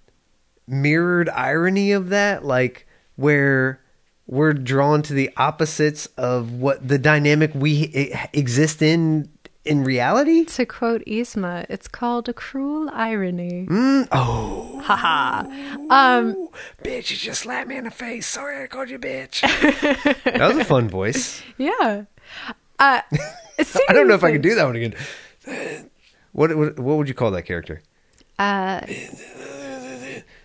mirrored irony of that like where we're drawn to the opposites of what the dynamic we exist in in reality? To quote Yzma, it's called a cruel irony. Oh, Haha. Um, bitch, you just slapped me in the face. Sorry I called you bitch. that was a fun voice. yeah. Uh, I don't know if I can do that one again. What what, what would you call that character?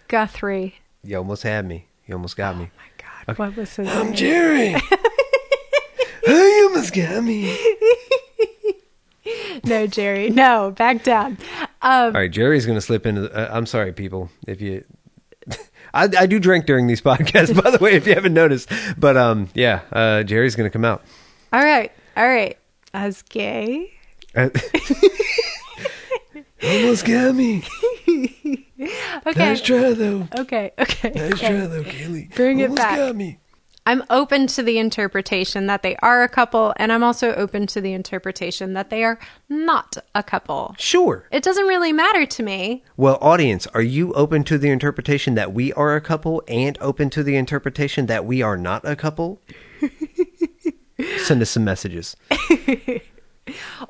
Guthrie. You almost had me. You almost got me. Oh my God, what was his I'm name? Jerry. you almost got me. No, Jerry. No, back down. Um, All right, Jerry's going to slip into. The, uh, I'm sorry, people, if you. I, I do drink during these podcasts, by the way, if you haven't noticed. But um, yeah, uh, Jerry's going to come out. all right. All right. As gay. Uh, almost got me. Okay. Nice try though. Okay. Okay. Nice okay. try though, Kayleigh. Bring it almost back. got me. I'm open to the interpretation that they are a couple, and I'm also open to the interpretation that they are not a couple. Sure. It doesn't really matter to me. Well, audience, are you open to the interpretation that we are a couple and open to the interpretation that we are not a couple? Send us some messages.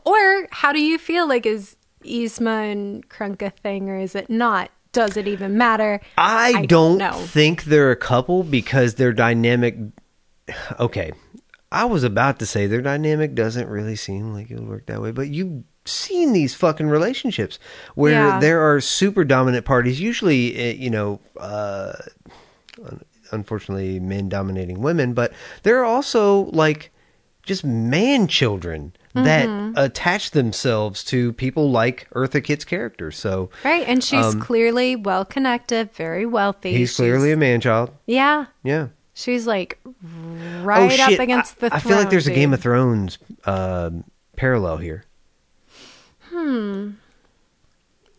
Or how do you feel like is Yzma and Krunka thing, or is it not? Does it even matter? I, I don't know. think they're a couple because their dynamic. Okay, I was about to say their dynamic doesn't really seem like it would work that way, but you've seen these fucking relationships where Yeah. there are super dominant parties, usually, eh, you know, uh, unfortunately, men dominating women, but there are also like just man children that attach themselves to people like Eartha Kitt's character. So Right, and she's clearly well connected, very wealthy. Um, he's clearly a man child. yeah. Yeah. She's like right oh up against I, the. I feel like there's a Game of Thrones um parallel here. Hmm.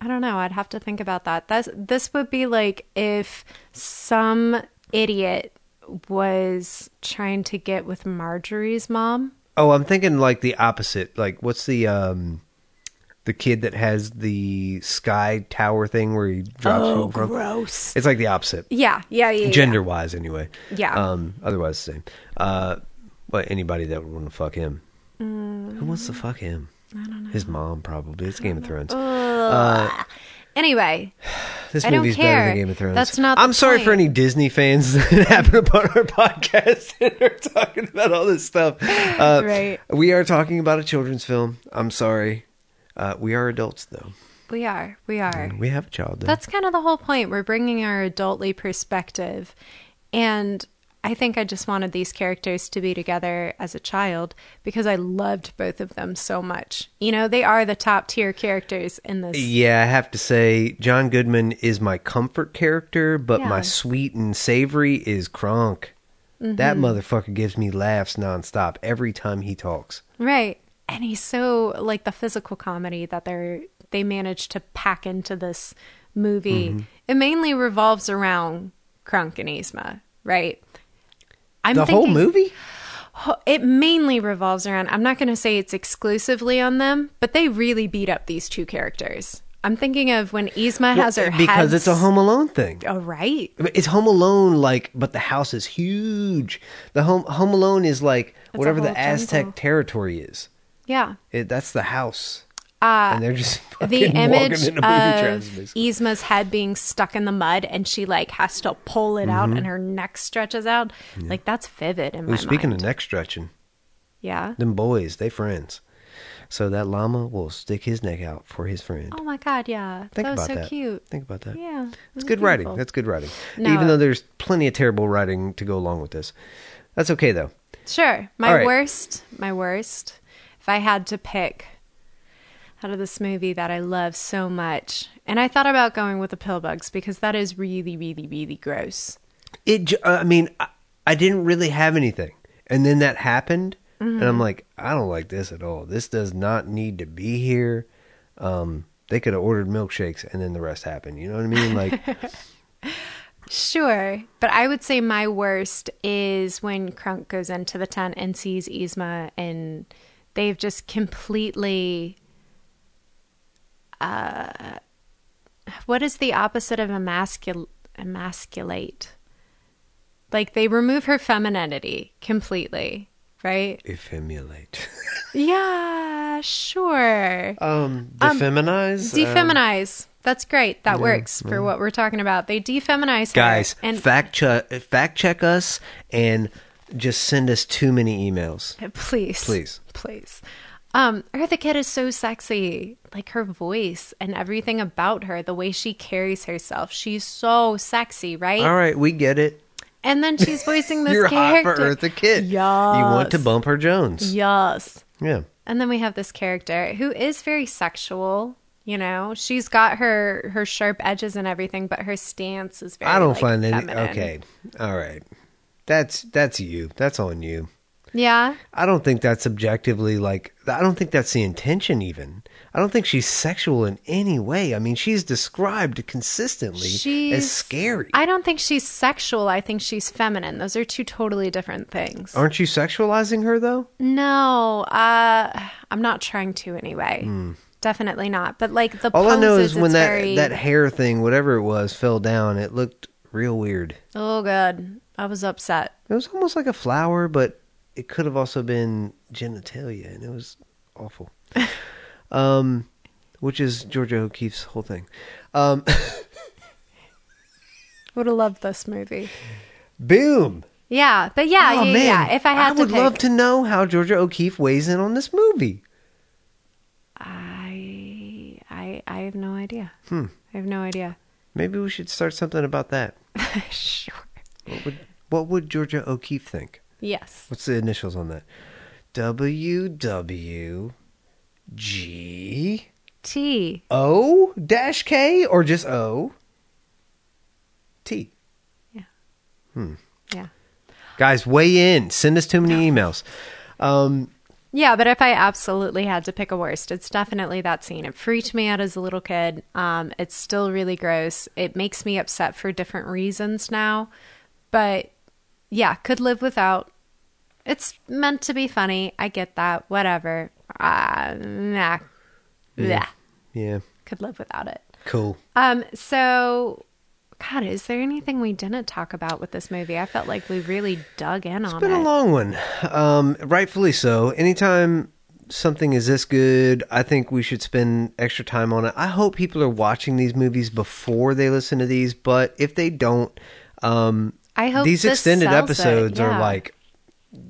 I don't know. I'd have to think about that. That's this would be like if some idiot was trying to get with Marjorie's mom. Oh, I'm thinking like the opposite. Like, what's the um, the kid that has the sky tower thing where he drops Oh, from? gross. It's like the opposite, Yeah, yeah, yeah. gender wise, anyway. Yeah. Um, otherwise the same. Uh, but anybody that would want to fuck him, who wants to fuck him? I don't know. His mom probably. It's Game of Thrones. Anyway, This I don't movie's better care. than Game of Thrones. That's not the I'm sorry for point. any Disney fans that happen upon our podcast and are talking about all this stuff. Uh, Right. We are talking about a children's film. I'm sorry. Uh, we are adults, though. we are, we are. We have a child, though. That's kind of the whole point. We're bringing our adultly perspective. And I think I just wanted these characters to be together as a child because I loved both of them so much. You know, they are the top tier characters in this. yeah, I have to say, John Goodman is my comfort character, but my sweet and savory is Kronk. That Mm-hmm. motherfucker gives me laughs nonstop every time he talks. Right. And he's so like the physical comedy that they're they managed to pack into this movie. Mm-hmm. It mainly revolves around Kronk and Yzma, right? I'm the whole thinking- movie? it mainly revolves around i'm not going to say it's exclusively on them but they really beat up these two characters i'm thinking of when Yzma has her because it's a Home Alone thing. oh right It's Home Alone, like, but the house is huge. The home Home Alone is like whatever the Aztec jungle. territory is. yeah It, that's the house, uh, and they're just the image walking into movie trailers, of basically. Yzma's head being stuck in the mud and she like has to pull it out and her neck stretches out like that's vivid in my Mm-hmm. Ooh, speaking mind of neck stretching, yeah them boys, they friends. So that llama will stick his neck out for his friend. oh my god yeah Think that was about so that. cute Think about that. yeah it It's good writing. That's good writing. No. Even though there's plenty of terrible writing to go along with this. That's okay though. Sure. My right. worst, my worst. If I had to pick out of this movie that I love so much, and I thought about going with the pill bugs because that is really, really, really gross. It. uh, I mean, I, I didn't really have anything, and then that happened, and Mm-hmm. I'm like, I don't like this at all. This does not need to be here. Um, they could have ordered milkshakes, and then the rest happened. You know what I mean? Like, Sure, but I would say my worst is when Kronk goes into the tent and sees Yzma, and they've just completely. Uh, what is the opposite of emascul- emasculate? Like they remove her femininity completely, right? effemulate. Yeah, sure. um, defeminize. um, Defeminize. That's great. That works for what we're talking about. They defeminize her. guys, and fact check, fact check us, and just send us too many emails. Please. Please. Please. Um, Eartha Kitt is so sexy. Like her voice and everything about her, the way she carries herself. She's so sexy, right? All right, we get it. And then she's voicing this You're character. hot for Eartha Kitt. Yes. You want to bump her Jones. Yes. Yeah. And then we have this character who is very sexual. You know, she's got her her sharp edges and everything, but her stance is very. I don't like, find any. Okay, all right. That's that's you. That's on you. Yeah. I don't think that's objectively like. I don't think that's the intention. Even I don't think she's sexual in any way. I mean, she's described consistently She's as scary. I don't think she's sexual. I think she's feminine. Those are two totally different things. Aren't you sexualizing her though? No, uh, I'm not trying to anyway. Definitely not. But like the. All I know is when that very, that hair thing, whatever it was, fell down. It looked real weird. oh god, I was upset. It was almost like a flower, but it could have also been genitalia, and it was awful. um, which is Georgia O'Keeffe's whole thing. Um, Would have loved this movie. boom. Yeah, but yeah, oh yeah, man, yeah. If I had to would pick, love to know how Georgia O'Keeffe weighs in on this movie. I, I, I have no idea. Hmm. I have no idea. Maybe we should start something about that. sure. What would what would Georgia O'Keeffe think? Yes. What's the initials on that? W W G T. O dash K or just O T. Yeah. Hmm. Yeah. Guys, weigh in. Send us too many emails. Um, Yeah, but if I absolutely had to pick a worst, it's definitely that scene. It freaked me out as a little kid. Um, it's still really gross. It makes me upset for different reasons now. But yeah, could live without. It's meant to be funny. I get that. Whatever. Uh, nah. Yeah. yeah, Could live without it. cool. Um, so God, is there anything we didn't talk about with this movie? I felt like we really dug in on It's been a long one. Um, rightfully so. Anytime something is this good, I think we should spend extra time on it. I hope people are watching these movies before they listen to these, but if they don't, um, I hope these extended it, episodes are like,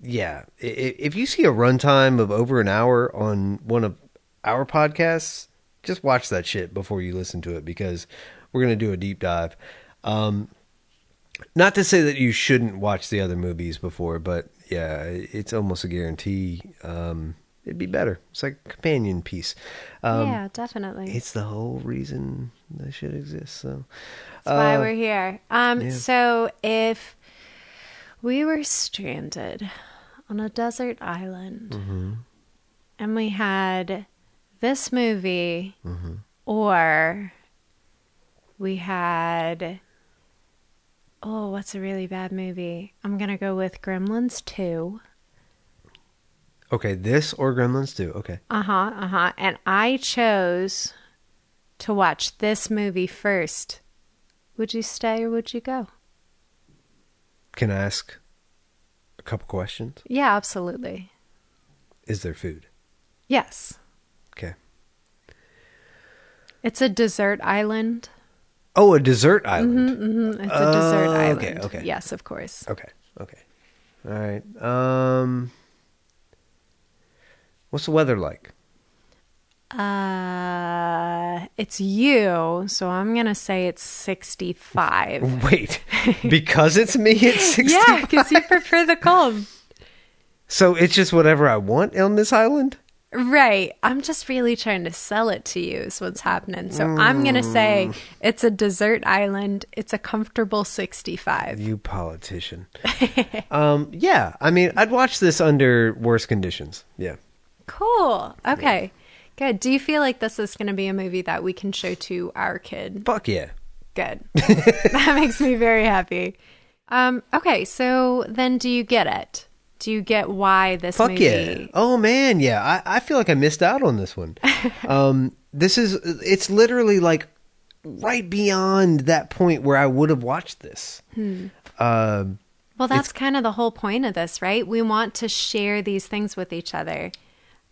yeah. If you see a runtime of over an hour on one of our podcasts, just watch that shit before you listen to it because we're gonna do a deep dive. Um, not to say that you shouldn't watch the other movies before, but yeah, it's almost a guarantee. Um, it'd be better. It's like a companion piece. Um, yeah, definitely. It's the whole reason they should exist. So, That's why uh, we're here. Um, yeah. so if we were stranded on a desert island Mm-hmm. and we had this movie Mm-hmm. or we had oh what's a really bad movie i'm gonna go with gremlins 2 okay, this or Gremlins 2 Okay, uh-huh uh-huh and i chose to watch this movie first would you stay or would you go can I ask a couple questions? yeah absolutely Is there food? yes Okay. it's a desert island Oh, a desert island. mm, it's a desert Oh, island okay, okay. yes of course Okay. Okay. All right. Um, what's the weather like? Uh it's you so i'm gonna say it's 65 Wait, because it's me, it's 65. yeah because you prefer the cold So it's just whatever I want on this island. Right. I'm just really trying to sell it to you, is what's happening. So I'm going to say it's a desert island. It's a comfortable 65. You politician. um, yeah, I mean, I'd watch this under worse conditions. Yeah. Cool. Okay. Good. Do you feel like this is going to be a movie that we can show to our kid? Fuck yeah. Good. that makes me very happy. Um, okay. So then do you get it? Do you get why this Fuck movie? yeah. Oh man, yeah. I, I feel like I missed out on this one. um, this is it's literally like right beyond that point where I would have watched this. Hmm. Um, Well, that's kind of the whole point of this, right? We want to share these things with each other.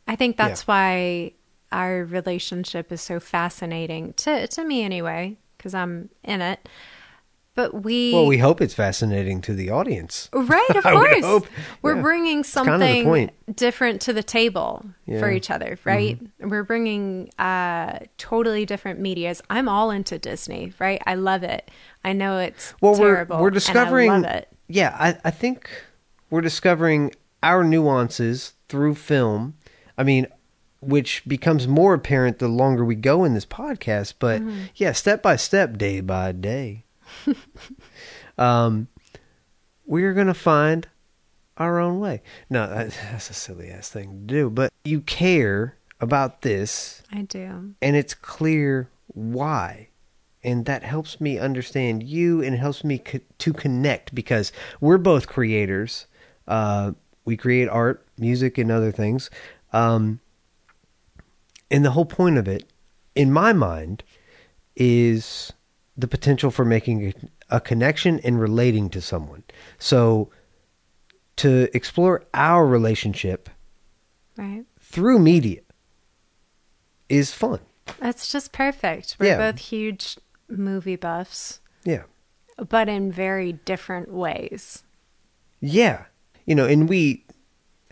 I think that's Yeah. why our relationship is so fascinating to to me anyway, because I'm in it. But we, well, we hope it's fascinating to the audience. right, of course, hope. we're Yeah. bringing kind of something different to the table for Yeah. Mm-hmm. each other, right? We're bringing uh, totally different medias. I'm all into Disney, right? I love it. I know it's Well, terrible. we're we're discovering. And I love it. Yeah, I, I think we're discovering our nuances through film. I mean, which becomes more apparent the longer we go in this podcast. But Mm-hmm. yeah, step by step, day by day, um, we're gonna find our own way. No, that's a silly ass thing to do. But you care about this I do. and it's clear why and that helps me understand you and it helps me co- to connect because we're both creators uh, we create art music and other things um, and the whole point of it in my mind is the potential for making a, a connection and relating to someone so to explore our relationship Right. through media is fun That's just perfect. We're Yeah. both huge movie buffs, yeah but in very different ways. Yeah. You know, and we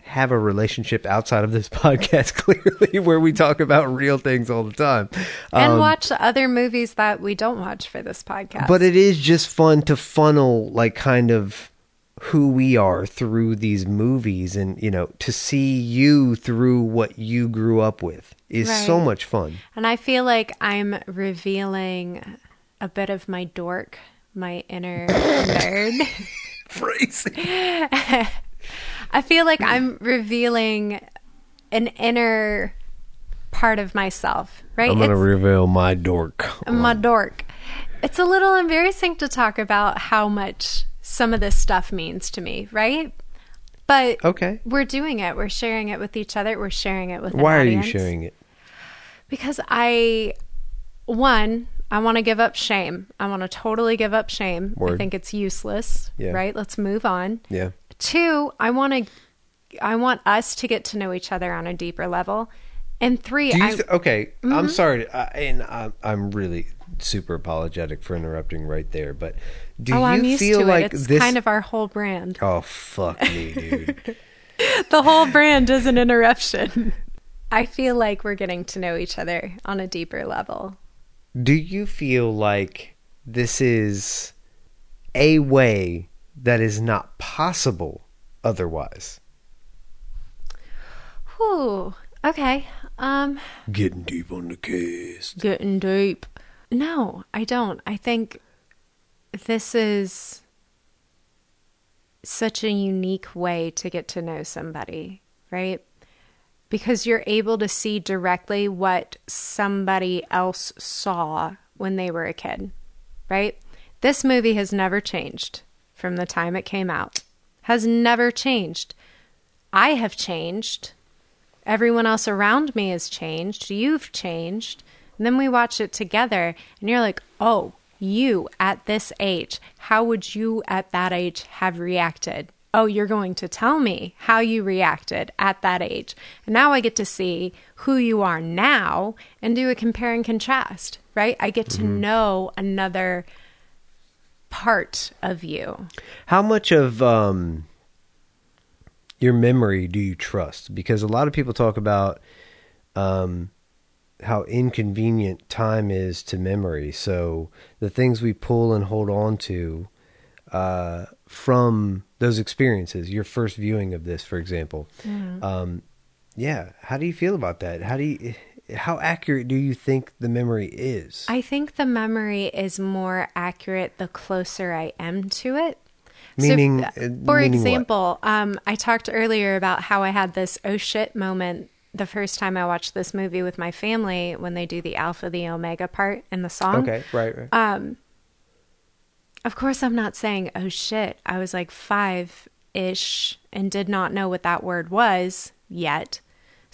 have a relationship outside of this podcast clearly where we talk about real things all the time. And Um, watch other movies that we don't watch for this podcast. but it is just fun to funnel like kind of who we are through these movies and you know to see you through what you grew up with is so much fun And I feel like I'm revealing a bit of my dork, my inner nerd. phrasing I feel like I'm revealing an inner part of myself, right? i'm gonna reveal my dork my dork. It's a little embarrassing to talk about how much some of this stuff means to me, right? But okay we're doing it. We're sharing it with each other. We're sharing it with. why are you sharing it Because I, one, I want to give up shame. I want to totally give up shame. I think it's useless. Yeah. Right. Let's move on. yeah Two, I want to. I want us to get to know each other on a deeper level. And three, Do you I, th- okay, Mm-hmm. I'm sorry, to, uh, and I'm, I'm really super apologetic for interrupting right there. But do oh, you I'm used feel to like it. It's this? kind of our whole brand. oh fuck me, dude. the whole brand is an interruption. I feel like we're getting to know each other on a deeper level. do you feel like this is a way that is not possible otherwise? Whew. Okay. Um, Getting deep on the cast. getting deep. No, I don't. I think this is such a unique way to get to know somebody, right? Because you're able to see directly what somebody else saw when they were a kid, right? This movie has never changed from the time it came out. Has never changed. I have changed. Everyone else around me has changed. You've changed. And then we watch it together, and you're like, oh, you at this age, how would you at that age have reacted? Oh, you're going to tell me how you reacted at that age. And now I get to see who you are now and do a compare and contrast, right? I get to mm-hmm. know another part of you. How much of um, your memory do you trust? Because a lot of people talk about um, how inconvenient time is to memory. So the things we pull and hold on to uh, from those experiences, your first viewing of this, for example. Um, yeah, how do you feel about that? How do you? How accurate do you think the memory is? I think the memory is more accurate the closer I am to it. Meaning- so, uh, for meaning example, um, I talked earlier about how I had this oh shit moment the first time I watched this movie with my family when they do the alpha, the omega part in the song. okay, right, right. Of course, I'm not saying oh shit. I was like five ish and did not know what that word was yet.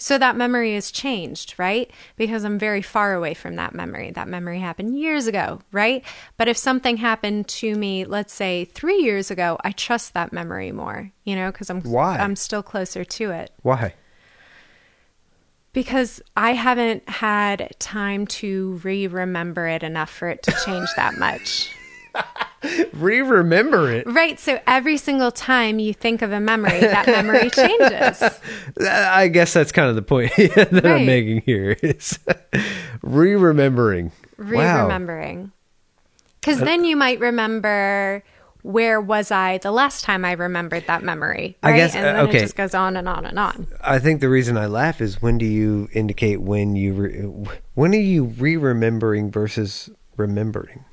So that memory is changed, right? Because I'm very far away from that memory. That memory happened years ago, right? But if something happened to me, let's say three years ago, I trust that memory more, you know, because I'm Why? I'm still closer to it. Why? Because I haven't had time to re-remember it enough for it to change that much. Re-remember it. Right. So every single time you think of a memory, that memory changes. I guess that's kind of the point that I'm making here is re-remembering. Re remembering. Because then you might remember where was I the last time I remembered that memory. I Right? guess, and uh, then okay. it just goes on and on and on. I think the reason I laugh is when do you indicate when you re- when are you re-remembering versus remembering?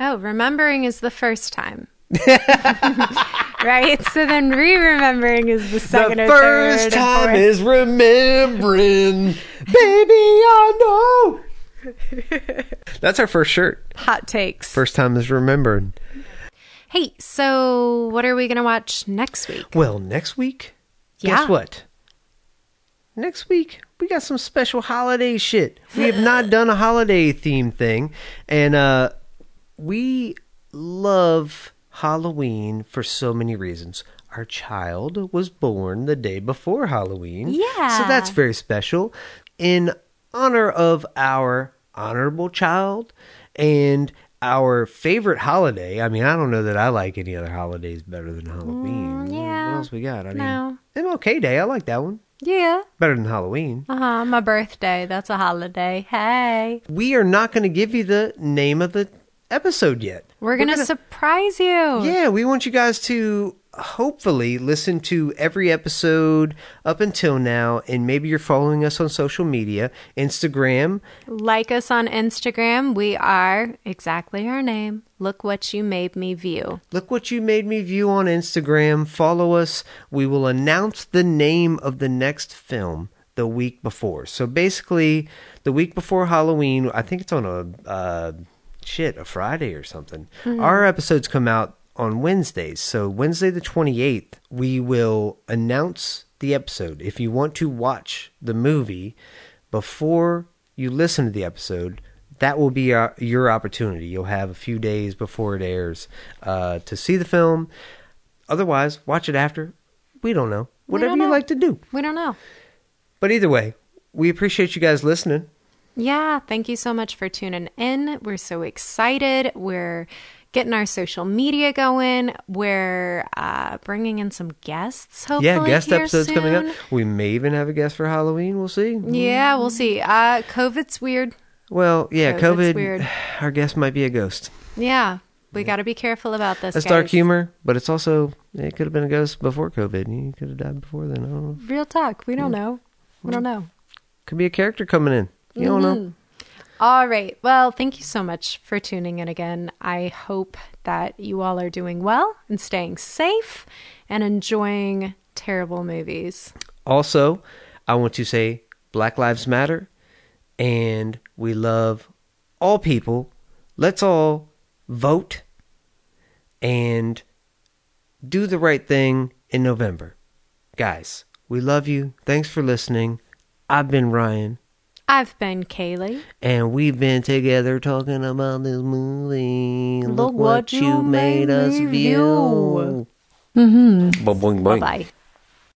Oh, remembering is the first time. right? So then re remembering is the second the or first third. or time is remembering, baby. I know. That's our first shirt. hot takes. First time is remembered. Hey, so what are we going to watch next week? Well, next week, Yeah. guess what? Next week we got some special holiday shit. We have not done a holiday theme thing, and uh, we love Halloween for so many reasons. Our child was born the day before Halloween, Yeah. so that's very special. In honor of our honorable child and our favorite holiday. I mean, I don't know that I like any other holidays better than Halloween. Mm, yeah. What else we got? I mean, No. MLK Day. I like that one Yeah. better than Halloween. Uh huh. My birthday. That's a holiday. Hey. We are not going to give you the name of the episode yet. We're going to surprise you. Yeah, we want you guys to hopefully listen to every episode up until now, and maybe you're following us on social media, Instagram. Like us on Instagram. We are exactly our name. Look what you made me view. Look what you made me view on Instagram. Follow us. We will announce the name of the next film the week before. So basically, the week before Halloween, I think it's on a uh, shit a Friday or something. Our episodes come out on Wednesdays. So Wednesday the 28th, we will announce the episode. If you want to watch the movie before you listen to the episode, that will be our, your opportunity. You'll have a few days before it airs uh, to see the film. Otherwise, watch it after. We don't know. Whatever don't you like to do. We don't know. But either way, we appreciate you guys listening. Yeah, thank you so much for tuning in. We're so excited. We're getting our social media going. We're uh, bringing in some guests. Hopefully, yeah, guest episodes coming up. We may even have a guest for Halloween. We'll see. Yeah, we'll see. Uh, COVID's weird. Well, yeah, COVID's COVID. weird. Our guest might be a ghost. Yeah, we got to be careful about this. That's guys. dark humor, but it's also it could have been a ghost before COVID. You could have died before then. I don't know. Real talk. We don't know. We don't know. Could be a character coming in. You don't Mm-hmm. know. All right. Well, thank you so much for tuning in again. I hope that you all are doing well and staying safe and enjoying terrible movies. Also, I want to say Black Lives Matter, and we love all people. Let's all vote and do the right thing in November. Guys, we love you. Thanks for listening. I've been Ryan. I've been Kayleigh. And we've been together talking about this movie. Look what you made us view. view. Mm-hmm. Boing, boing. Bye bye.